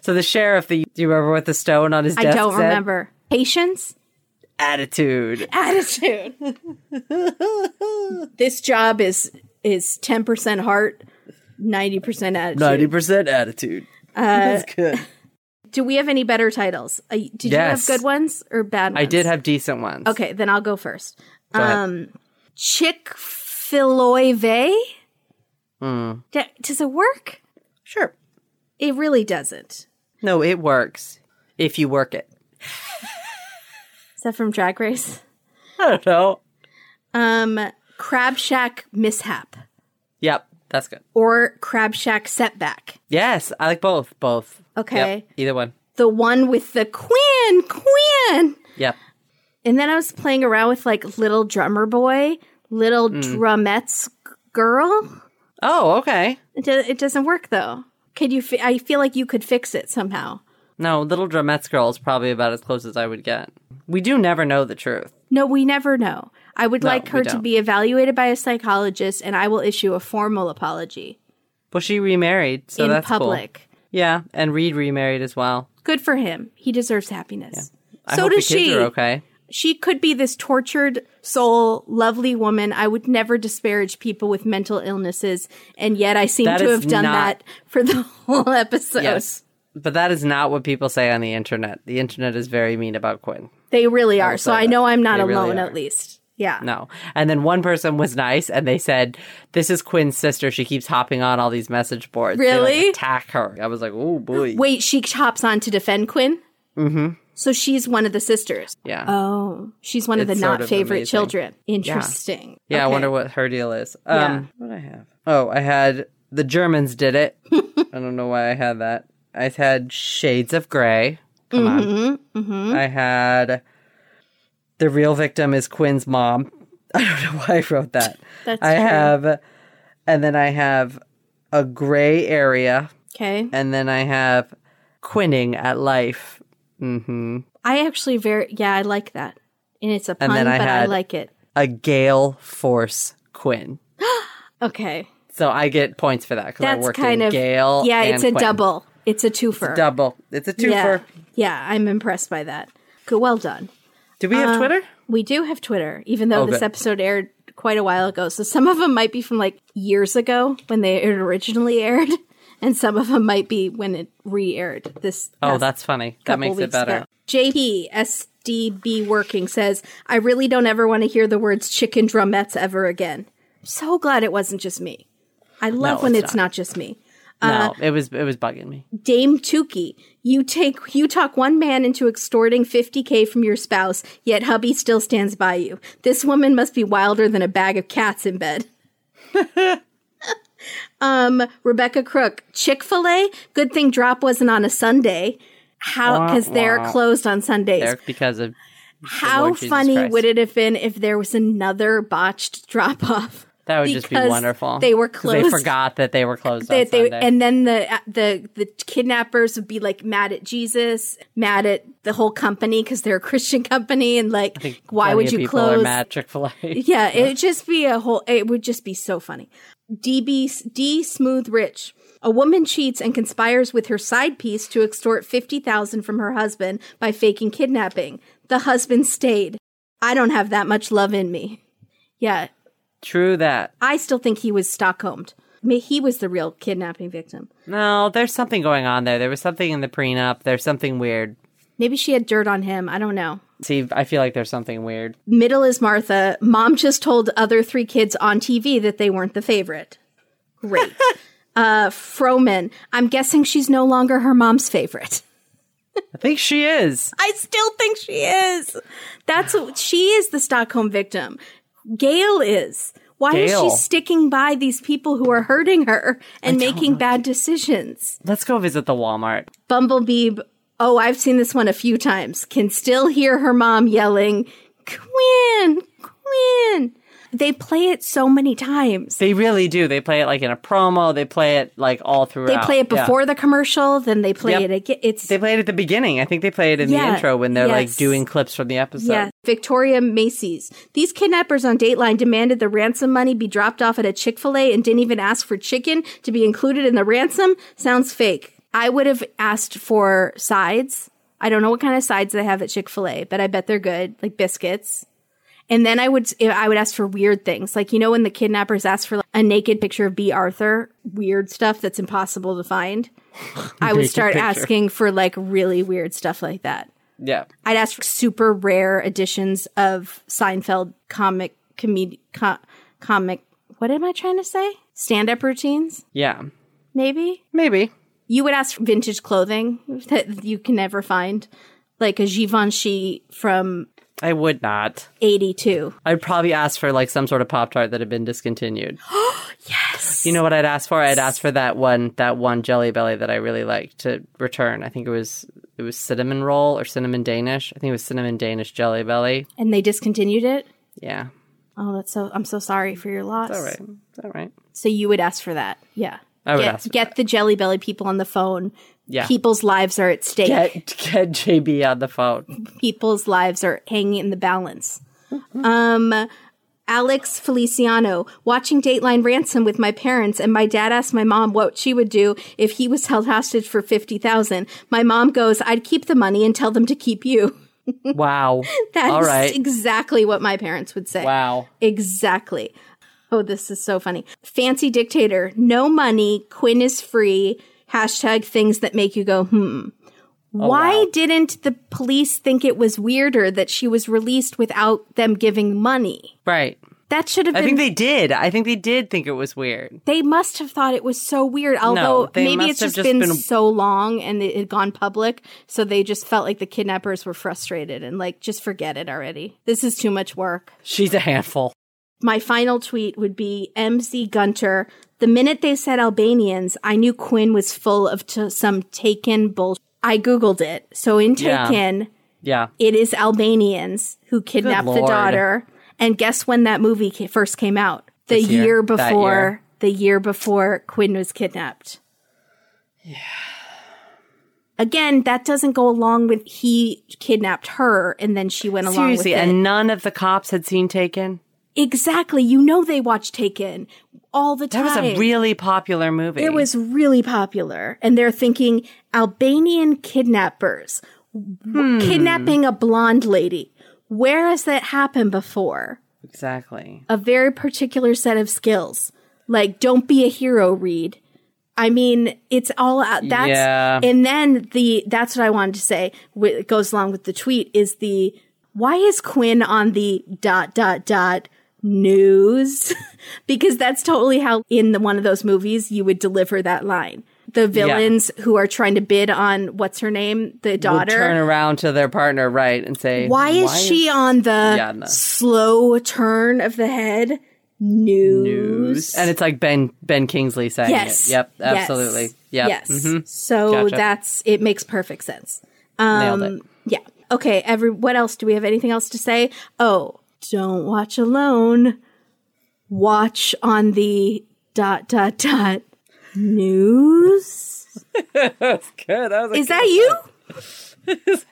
So the sheriff, the, do you remember what the stone on his I desk don't said? remember. Patience, Attitude. attitude. <laughs> this job is is ten percent heart, ninety percent attitude. Ninety percent attitude. Uh, <laughs> That's good. Do we have any better titles? Uh, did Yes. you have good ones or bad ones? I did have decent ones. Okay, then I'll go first. Go. Um, Chick Filoive. Hmm. D- does it work? Sure. It really doesn't. No, it works if you work it. <laughs> Is that from Drag Race? I don't know. Um, Crab Shack mishap Yep, that's good. or Crab Shack setback. Yes, I like both. Both. Okay. Yep, either one. The one with the Quinn, Quinn. Yep. And then I was playing around with like little drummer boy, little Hmm. drumettes girl. Oh, okay. It, do- it doesn't work though. Could you? Fi- I feel like you could fix it somehow. No, Little Drumettes Girl is probably about as close as I would get. We do never know the truth. No, we never know. I would No, like her to be evaluated by a psychologist, and I will issue a formal apology Well, she remarried, so in that's cool. public. Yeah, and Reed remarried as well. Good for him. He deserves happiness. I so does she. okay. She could be this tortured soul, lovely woman. I would never disparage people with mental illnesses, and yet I seem That to have done not- that for the <laughs> whole episode. Yes. But that is not what people say on the internet. The internet is very mean about Quinn. They really are. So I know I'm not They alone are. at least. Yeah. No. And then one person was nice and they said, This is Quinn's sister. She keeps hopping on all these message boards. They, like, Really? attack her. I was like, Oh boy. Wait, she hops on to defend Quinn? Mm-hmm. So she's one of the sisters. Yeah. Oh, she's one of the not of favorite amazing. children. Interesting. Yeah, I Okay. wonder what her deal is. Yeah. Um, what I have? Oh, I had the Germans did it. <laughs> I don't know why I had that. I had Shades of Grey. Come Mm-hmm, on. I had the real victim is Quinn's mom. <laughs> I don't know why I wrote that. <laughs> That's I true. have, and then I have a gray area, Okay. and then I have quinning at life. Mm-hmm. I actually very yeah, I like that. And it's a pun, I but I like it. A gale force Quinn. <gasps> Okay. So I get points for that because I worked kind in of Gale. Yeah, it's a Quinn. double. It's a twofer. Double. It's a twofer. Yeah. Yeah, I'm impressed by that. Good well done. Do we have Uh, Twitter? We do have Twitter, even though this episode aired quite a while ago. So some of them might be from like years ago when they originally <laughs> aired, and some of them might be when it re-aired. This Oh, that's funny. That makes it better. ago. JP SDB working says, "I really don't ever want to hear the words chicken drumettes ever again." I'm so glad it wasn't just me. I love No, when it's it's not. not just me. No, it was it was bugging me. Dame Tukey, you take you talk one man into extorting 50k from your spouse, yet hubby still stands by you. This woman must be wilder than a bag of cats in bed. <laughs> um, Rebecca Crook, Chick-fil-A, good thing drop wasn't on a Sunday. How cuz they're closed on Sundays. There because of How funny Christ. would it have been if there was another botched drop off? That would just be wonderful. they were 'Cause They forgot that they were closed They, on they, and then the uh, the the kidnappers would be like mad at Jesus, mad at the whole company because they're a Christian company, and like, why would you close? Are mad Chick Fil A. <laughs> Yeah, it would just be a whole. It would just be so funny. DB D Smooth Rich. A woman cheats and conspires with her side piece to extort 50,000 from her husband by faking kidnapping. The husband stayed. I don't have that much love in me. Yeah, True that. I still think he was Stockholmed. I mean, he was the real kidnapping victim. No, there's something going on there. There was something in the prenup. There's something weird. Maybe she had dirt on him. I don't know. See, I feel like there's something weird. Middle is Martha. Mom just told other three kids on TV that they weren't the favorite. Great. <laughs> Uh, Froman. I'm guessing she's no longer her mom's favorite. I think she is. I still think she is. That's she is the Stockholm victim. Gail is. Why Gail. is she sticking by these people who are hurting her and making bad decisions? Let's go visit the Walmart. Bumblebee. Oh, I've seen this one a few times. Can still hear her mom yelling, "Quinn, Quinn." They play it so many times. They really do. They play it like in a promo. They play it like all throughout. They play it Yeah. before the commercial, then they play Yep. it again. It's They play it at the beginning. I think they play it in Yeah, the intro when they're like doing clips from the episode. Yeah, Victoria Macy's. These kidnappers on Dateline demanded the ransom money be dropped off at a Chick fil A and didn't even ask for chicken to be included in the ransom. Sounds fake. I would have asked for sides. I don't know what kind of sides they have at Chick fil A, but I bet they're good, like biscuits. And then I would I would ask for weird things, like you know when the kidnappers ask for like, a naked picture of Bea Arthur, weird stuff that's impossible to find. <laughs> I would start picture. asking for like really weird stuff like that. Yeah. I'd ask for super rare editions of Seinfeld comic comedi- co- comic. What am I trying to say? Stand up routines, Yeah. maybe. Maybe. You would ask for vintage clothing <laughs> that you can never find, like a Givenchy from I would not. '82. I'd probably ask for like some sort of Pop Tart that had been discontinued. <gasps> Yes. You know what I'd ask for? I'd ask for that one that one Jelly Belly that I really liked to return. I think it was it was cinnamon roll or cinnamon Danish. I think it was cinnamon Danish Jelly Belly. And they discontinued it. Yeah. Oh, that's so. I'm so sorry for your loss. It's all right. It's all right. So you would ask for that. Yeah. I would get, ask get the Jelly Belly people on the phone. Yeah. People's lives are at stake. Get get JB on the phone. people's lives are hanging in the balance. Um, Alex Feliciano, watching Dateline Ransom with my parents, and my dad asked my mom what she would do if he was held hostage for fifty thousand. My mom goes, "I'd keep the money and tell them to keep you." <laughs> Wow. That's right. exactly what my parents would say. Wow. Exactly. Oh, this is so funny. Fancy dictator, no money, Quinn is free, hashtag things that make you go, hmm. Why wow. didn't the police think it was weirder that she was released without them giving money? Right. That should have been. I think they did. I think they did think it was weird. they must have thought it was so weird. Although they maybe it's just, just been, been- so long and it had gone public, so they just felt like the kidnappers were frustrated and like, just forget it already. This is too much work. She's a handful. My final tweet would be MZ Gunter. The minute they said Albanians, I knew Quinn was full of t- some Taken bullshit. I Googled it. So in Yeah. Taken, Yeah. it is Albanians who kidnapped the daughter. And guess when that movie ca- first came out? The This year? year before. year. The year before Quinn was kidnapped. Yeah. Again, that doesn't go along with he kidnapped her and then she went along with it. and none of the cops had seen Taken. Exactly. You know they watch Taken all the time. That was a really popular movie. It was really popular. And they're thinking Albanian kidnappers Hmm. kidnapping a blonde lady. Where has that happened before? exactly. A very particular set of skills. Like, don't be a hero, Reed. I mean, it's all out. That's, Yeah. and then the, that's what I wanted to say. It goes along with the tweet is the, why is Quinn on the dot, dot, dot news? <laughs> because that's totally how in the, one of those movies you would deliver that line. The villains who are trying to bid on what's her name, the Would daughter. turn around to their partner, right, and say, why is she on the Yeah, slow turn of the head? News. news? And it's like Ben Ben Kingsley saying Yes. it. Yep, Yes. absolutely. Yep. Yes. mhm. So Gotcha. that's it makes perfect sense. Um Nailed it. yeah. Okay, every what else do we have anything else to say? Oh, don't watch alone. Watch on the dot dot dot news. That's good. That was Is good that you? <laughs>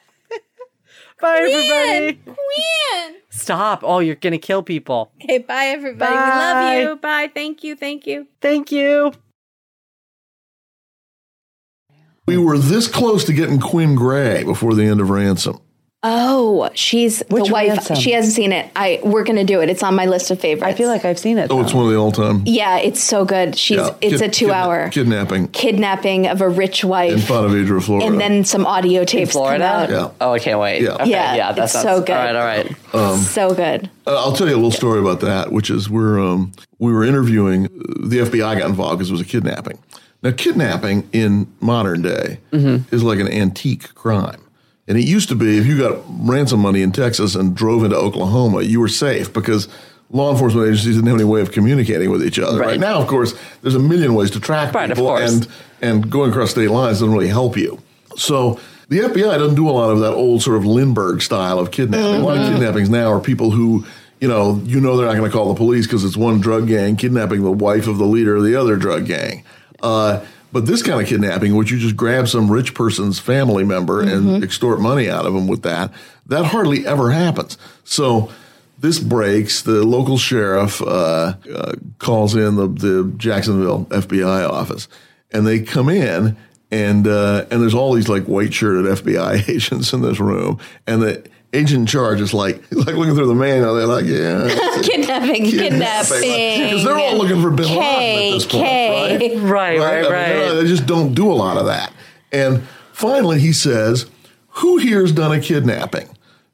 Bye, everybody. Queen. Stop. Oh, you're going to kill people. Okay, bye everybody. We love you. Bye. Thank you. Thank you. Thank you. We were this close to getting Quinn Gray before the end of Ransom. Oh, she's Which the wife. ransom? She hasn't seen it. I we're gonna do it. It's on my list of favorites. I feel like I've seen it. Oh, it's one of the all time. yeah, it's so good. She's Yeah, it's kid- a two hour kidnapping kidnapping of a rich wife. in wife, Ponte Vedra, Florida. and then some audio tapes come Florida. out. Yeah. Oh, I can't wait. Yeah. Okay, Yeah, yeah, that it's sounds so good. All right, all right. so good. Uh, I'll tell you a little story about that, which is we're um, we were interviewing the FBI got involved because it was a kidnapping. Now, kidnapping in modern day is like an antique crime, and it used to be if you got ransom money in Texas and drove into Oklahoma, you were safe because law enforcement agencies didn't have any way of communicating with each other. Right, Right. now, of course, there's a million ways to track Right, of people, course. and and going across state lines doesn't really help you. So the FBI doesn't do a lot of that old sort of Lindbergh style of kidnapping. A lot of kidnappings now are people who, you know, you know they're not going to call the police because it's one drug gang kidnapping the wife of the leader of the other drug gang. Uh, but this kind of kidnapping, which you just grab some rich person's family member and extort money out of them with that, that hardly ever happens. So this breaks. The local sheriff uh, uh, calls in the, the Jacksonville FBI office, and they come in, and uh, and there's all these like white shirted FBI <laughs> agents in this room, and the agent in charge is like <laughs> like looking through the manual. They're like, yeah, <laughs> <laughs> Kidnapping, kidnapping. because they're all looking for Bin Laden at this point, right? K. Right, right, I mean, right. they just don't do a lot of that. And finally, he says, "Who here's done a kidnapping?"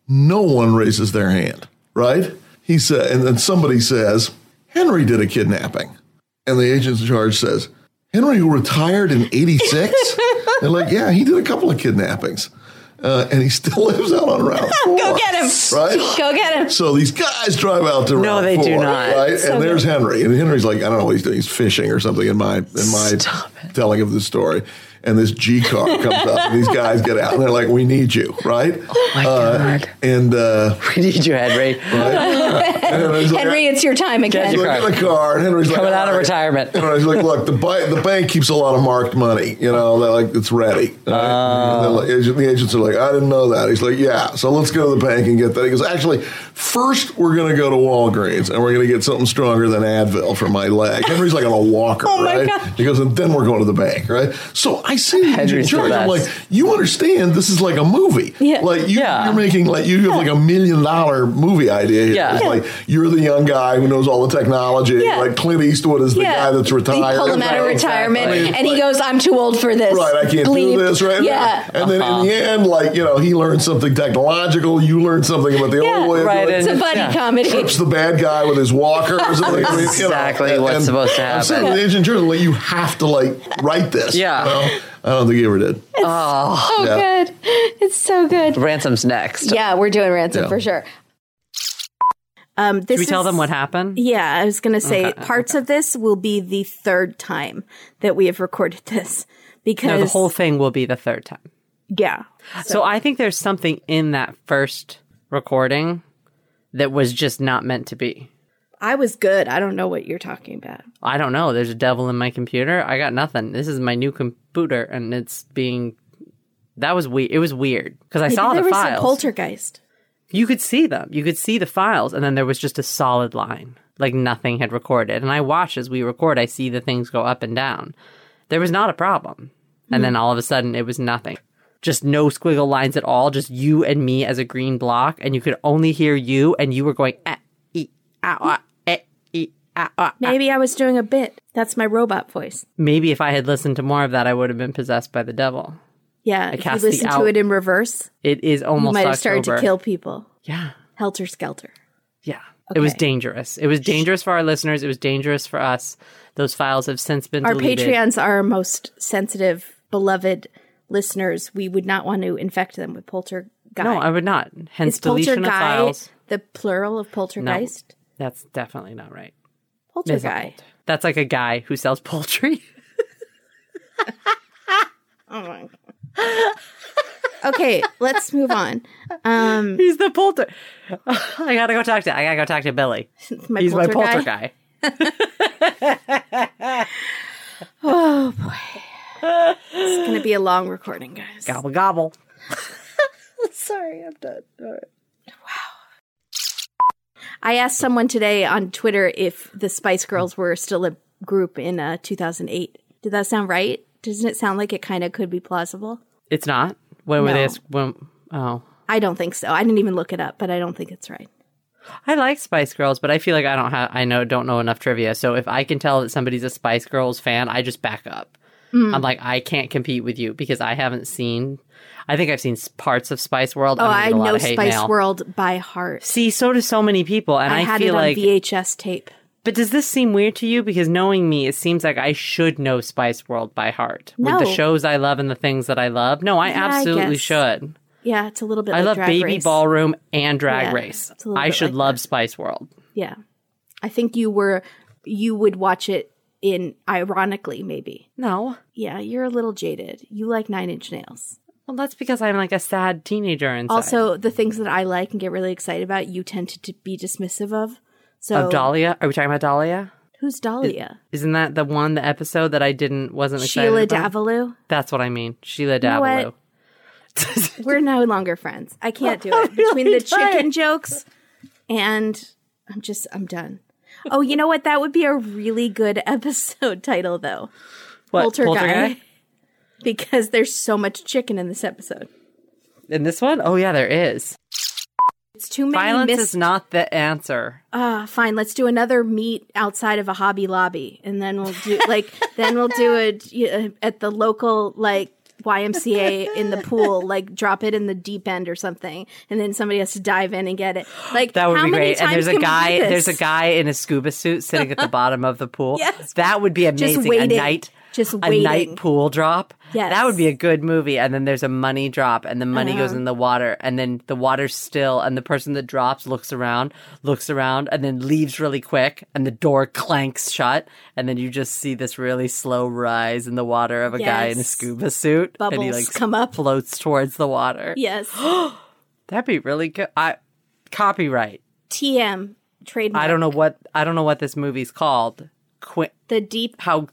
No one raises their hand. Right? He said, and then somebody says, "Henry did a kidnapping," and the agent in charge says, "Henry, who retired in '86." They're like, "Yeah, he did a couple of kidnappings." Uh, and he still <laughs> lives out on Route <laughs> 4. Go get him. Right? Go get him. So these guys drive out to Ralph. No, Route they do not. Right? So and there's good. Henry. And Henry's like, I don't know what he's doing. He's fishing or something in my in my Stop telling of the story. And this G car comes up and these guys get out and they're like, We need you, right? Oh my God. And uh <laughs> We need you, Henry. right? And Henry's like, Henry, it's your time again. your Look at the car, and Henry's like, Coming out of "All right." retirement. And Henry's like, look, the, bi- the bank keeps a lot of marked money. You know, they're like, it's ready. Right? And like- the agents are like, I didn't know that. He's like, yeah. So let's go to the bank and get that. He goes, actually, first we're going to go to Walgreens and we're going to get something stronger than Advil for my leg. Henry's like on a walker, <laughs> Oh, right? God. He goes, and then we're going to the bank, right? So I see the agent in Henry's the. I'm like, you understand this is like a movie. Yeah. Like you, Yeah. you're making like you have like a million dollar movie idea here. Yeah. It's Yeah. like you're the young guy who knows all the technology. Yeah. Like Clint Eastwood is the Yeah. guy that's They retired. pull him out of retirement, Exactly. and he goes, "I'm too old for this." Right, I can't Bleep. do this, right? Yeah. And then in the uh-huh. end, like, you know, he learns something technological, you learn something about the Yeah. old way of Right, It's a buddy Yeah. comedy. Trips the bad guy with his walker or <laughs> something. I mean, you know, Exactly and- what's and supposed to I'm saying happen. to the agent in like, you have to like write this. Yeah. you know? I don't think he ever did. Oh, Yeah. good. It's so good. Ransom's next. Yeah, we're doing ransom Yeah. for sure. Um, this Should we tell is- them what happened? Yeah, I was going to say Okay, parts of this will be the third time that we have recorded this because No, the whole thing will be the third time. yeah. So I think there's something in that first recording that was just not meant to be. I was good. I don't know what you're talking about. I don't know. There's a devil in my computer. I got nothing. This is my new computer, and it's being. That was weird. It was weird because I Maybe saw there the was a files. poltergeist. You could see them. You could see the files, and then there was just a solid line, like nothing had recorded. And I watch as we record. I see the things go up and down. There was not a problem, and then all of a sudden it was nothing. Just no squiggle lines at all. Just you and me as a green block, and you could only hear you, and you were going ah, e, ah, ah, eh, e, ah, ah. Maybe I was doing a bit. That's my robot voice. Maybe if I had listened to more of that, I would have been possessed by the devil. Yeah, if you cast the listen to it in reverse, It is you almost might have started to kill people. Yeah, Helter skelter. yeah. It was dangerous. It was dangerous for our listeners. It was dangerous for us. Those files have since been Our deleted. Patreons are our most sensitive, beloved listeners. We would not want to infect them with poltergeist. No, I would not. Hence Is deletion of files. the plural of poltergeist? That's definitely not right. Poltergeist. That's like a guy who sells poultry. <laughs> Oh <laughs> Okay, let's move on. Um, He's the polter. <laughs> I gotta go talk to. I gotta go talk to Billy. my He's my polter polter guy. guy. <laughs> Oh boy, it's gonna be a long recording, guys. Gobble gobble. Sorry, I'm done. Wow. I asked someone today on Twitter if the Spice Girls were still a group in uh, 2008. Did that sound right? Doesn't it sound like it kind of could be plausible? It's not. When were No. they? When? Oh, I don't think so. I didn't even look it up, but I don't think it's right. I like Spice Girls, but I feel like I don't have I know don't know enough trivia. So if I can tell that somebody's a Spice Girls fan, I just back up. Mm. I'm like I can't compete with you because I haven't seen. I think I've seen parts of Spice World. Oh, I lot know Spice mail. World by heart. See, so do so many people, and I, I, had feel it on like. VHS tape. But does this seem weird to you? Because knowing me, it seems like I should know Spice World by heart with the shows I love and the things that I love. No, I Yeah, absolutely guess. should. Yeah, it's a little bit. I like love Baby Race. Ballroom and Drag Yeah, Race. it's a little I should like love that. Spice World. Yeah, I think you were. You would watch it in ironically, maybe. No. Yeah, you're a little jaded. You like Nine Inch Nails. Well, that's because I'm like a sad teenager inside. Also, the things that I like and get really excited about, you tend to, to be dismissive of. So, of Dahlia. Are we talking about Dahlia? who's Dahlia? Isn't that the one, the episode that I didn't wasn't excited Sheila about? Davalloo. That's what I mean. Sheila what? <laughs> We're no longer friends. I can't do it <laughs> between the chicken jokes and I'm just I'm done. Oh, you know what? That would be a really good <laughs> episode title, though. What? Poltergeist. Because there's so much chicken in this episode. In this one? Oh yeah, there is. It's too many Violence missed. is not the answer. Ah, fine. Let's do another meet outside of a Hobby Lobby, and then we'll do like <laughs> then we'll do it uh, at the local like YMCA in the pool, like drop it in the deep end or something, and then somebody has to dive in and get it. <gasps> Like That would how be great. And there's a can we do guy. There's a guy in a scuba suit sitting at the <laughs> bottom of the pool. Yes. that would be amazing. A night, Just a night pool drop. Yes. that would be a good movie. And then there's a money drop, and the money goes Uh-huh. in the water, and then the water's still, and the person that drops looks around, looks around, and then leaves really quick, and the door clanks shut, and then you just see this really slow rise in the water of a guy in a scuba suit, and he like come up. floats towards the water. <gasps> Yes, That'd be really good. I copyright. TM trademark. I don't know what I don't know what this movie's called. Qu- the deep how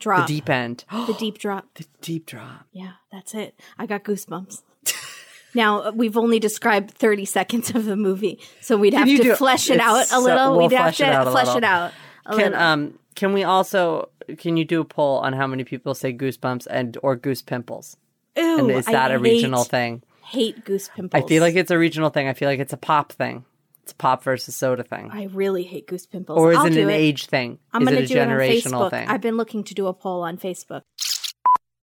drop. the deep end. <gasps> the deep drop. the deep drop. Yeah, that's it. I got goosebumps. <laughs> now we've only described thirty seconds of the movie, so we'd have to do- flesh it out a so- little. we'll we'd have to it flesh little. it out a Can little. um can we also can you do a poll on how many people say goosebumps and or goose pimples? Ew, And is I that a regional hate- thing? Hate goose pimples. I feel like it's a regional thing. I feel like it's a pop thing. It's pop versus soda thing. I really hate goose pimples. Or is I'll it an it. age thing? I'm is going it to a do it on generational Facebook. thing? I've been looking to do a poll on Facebook.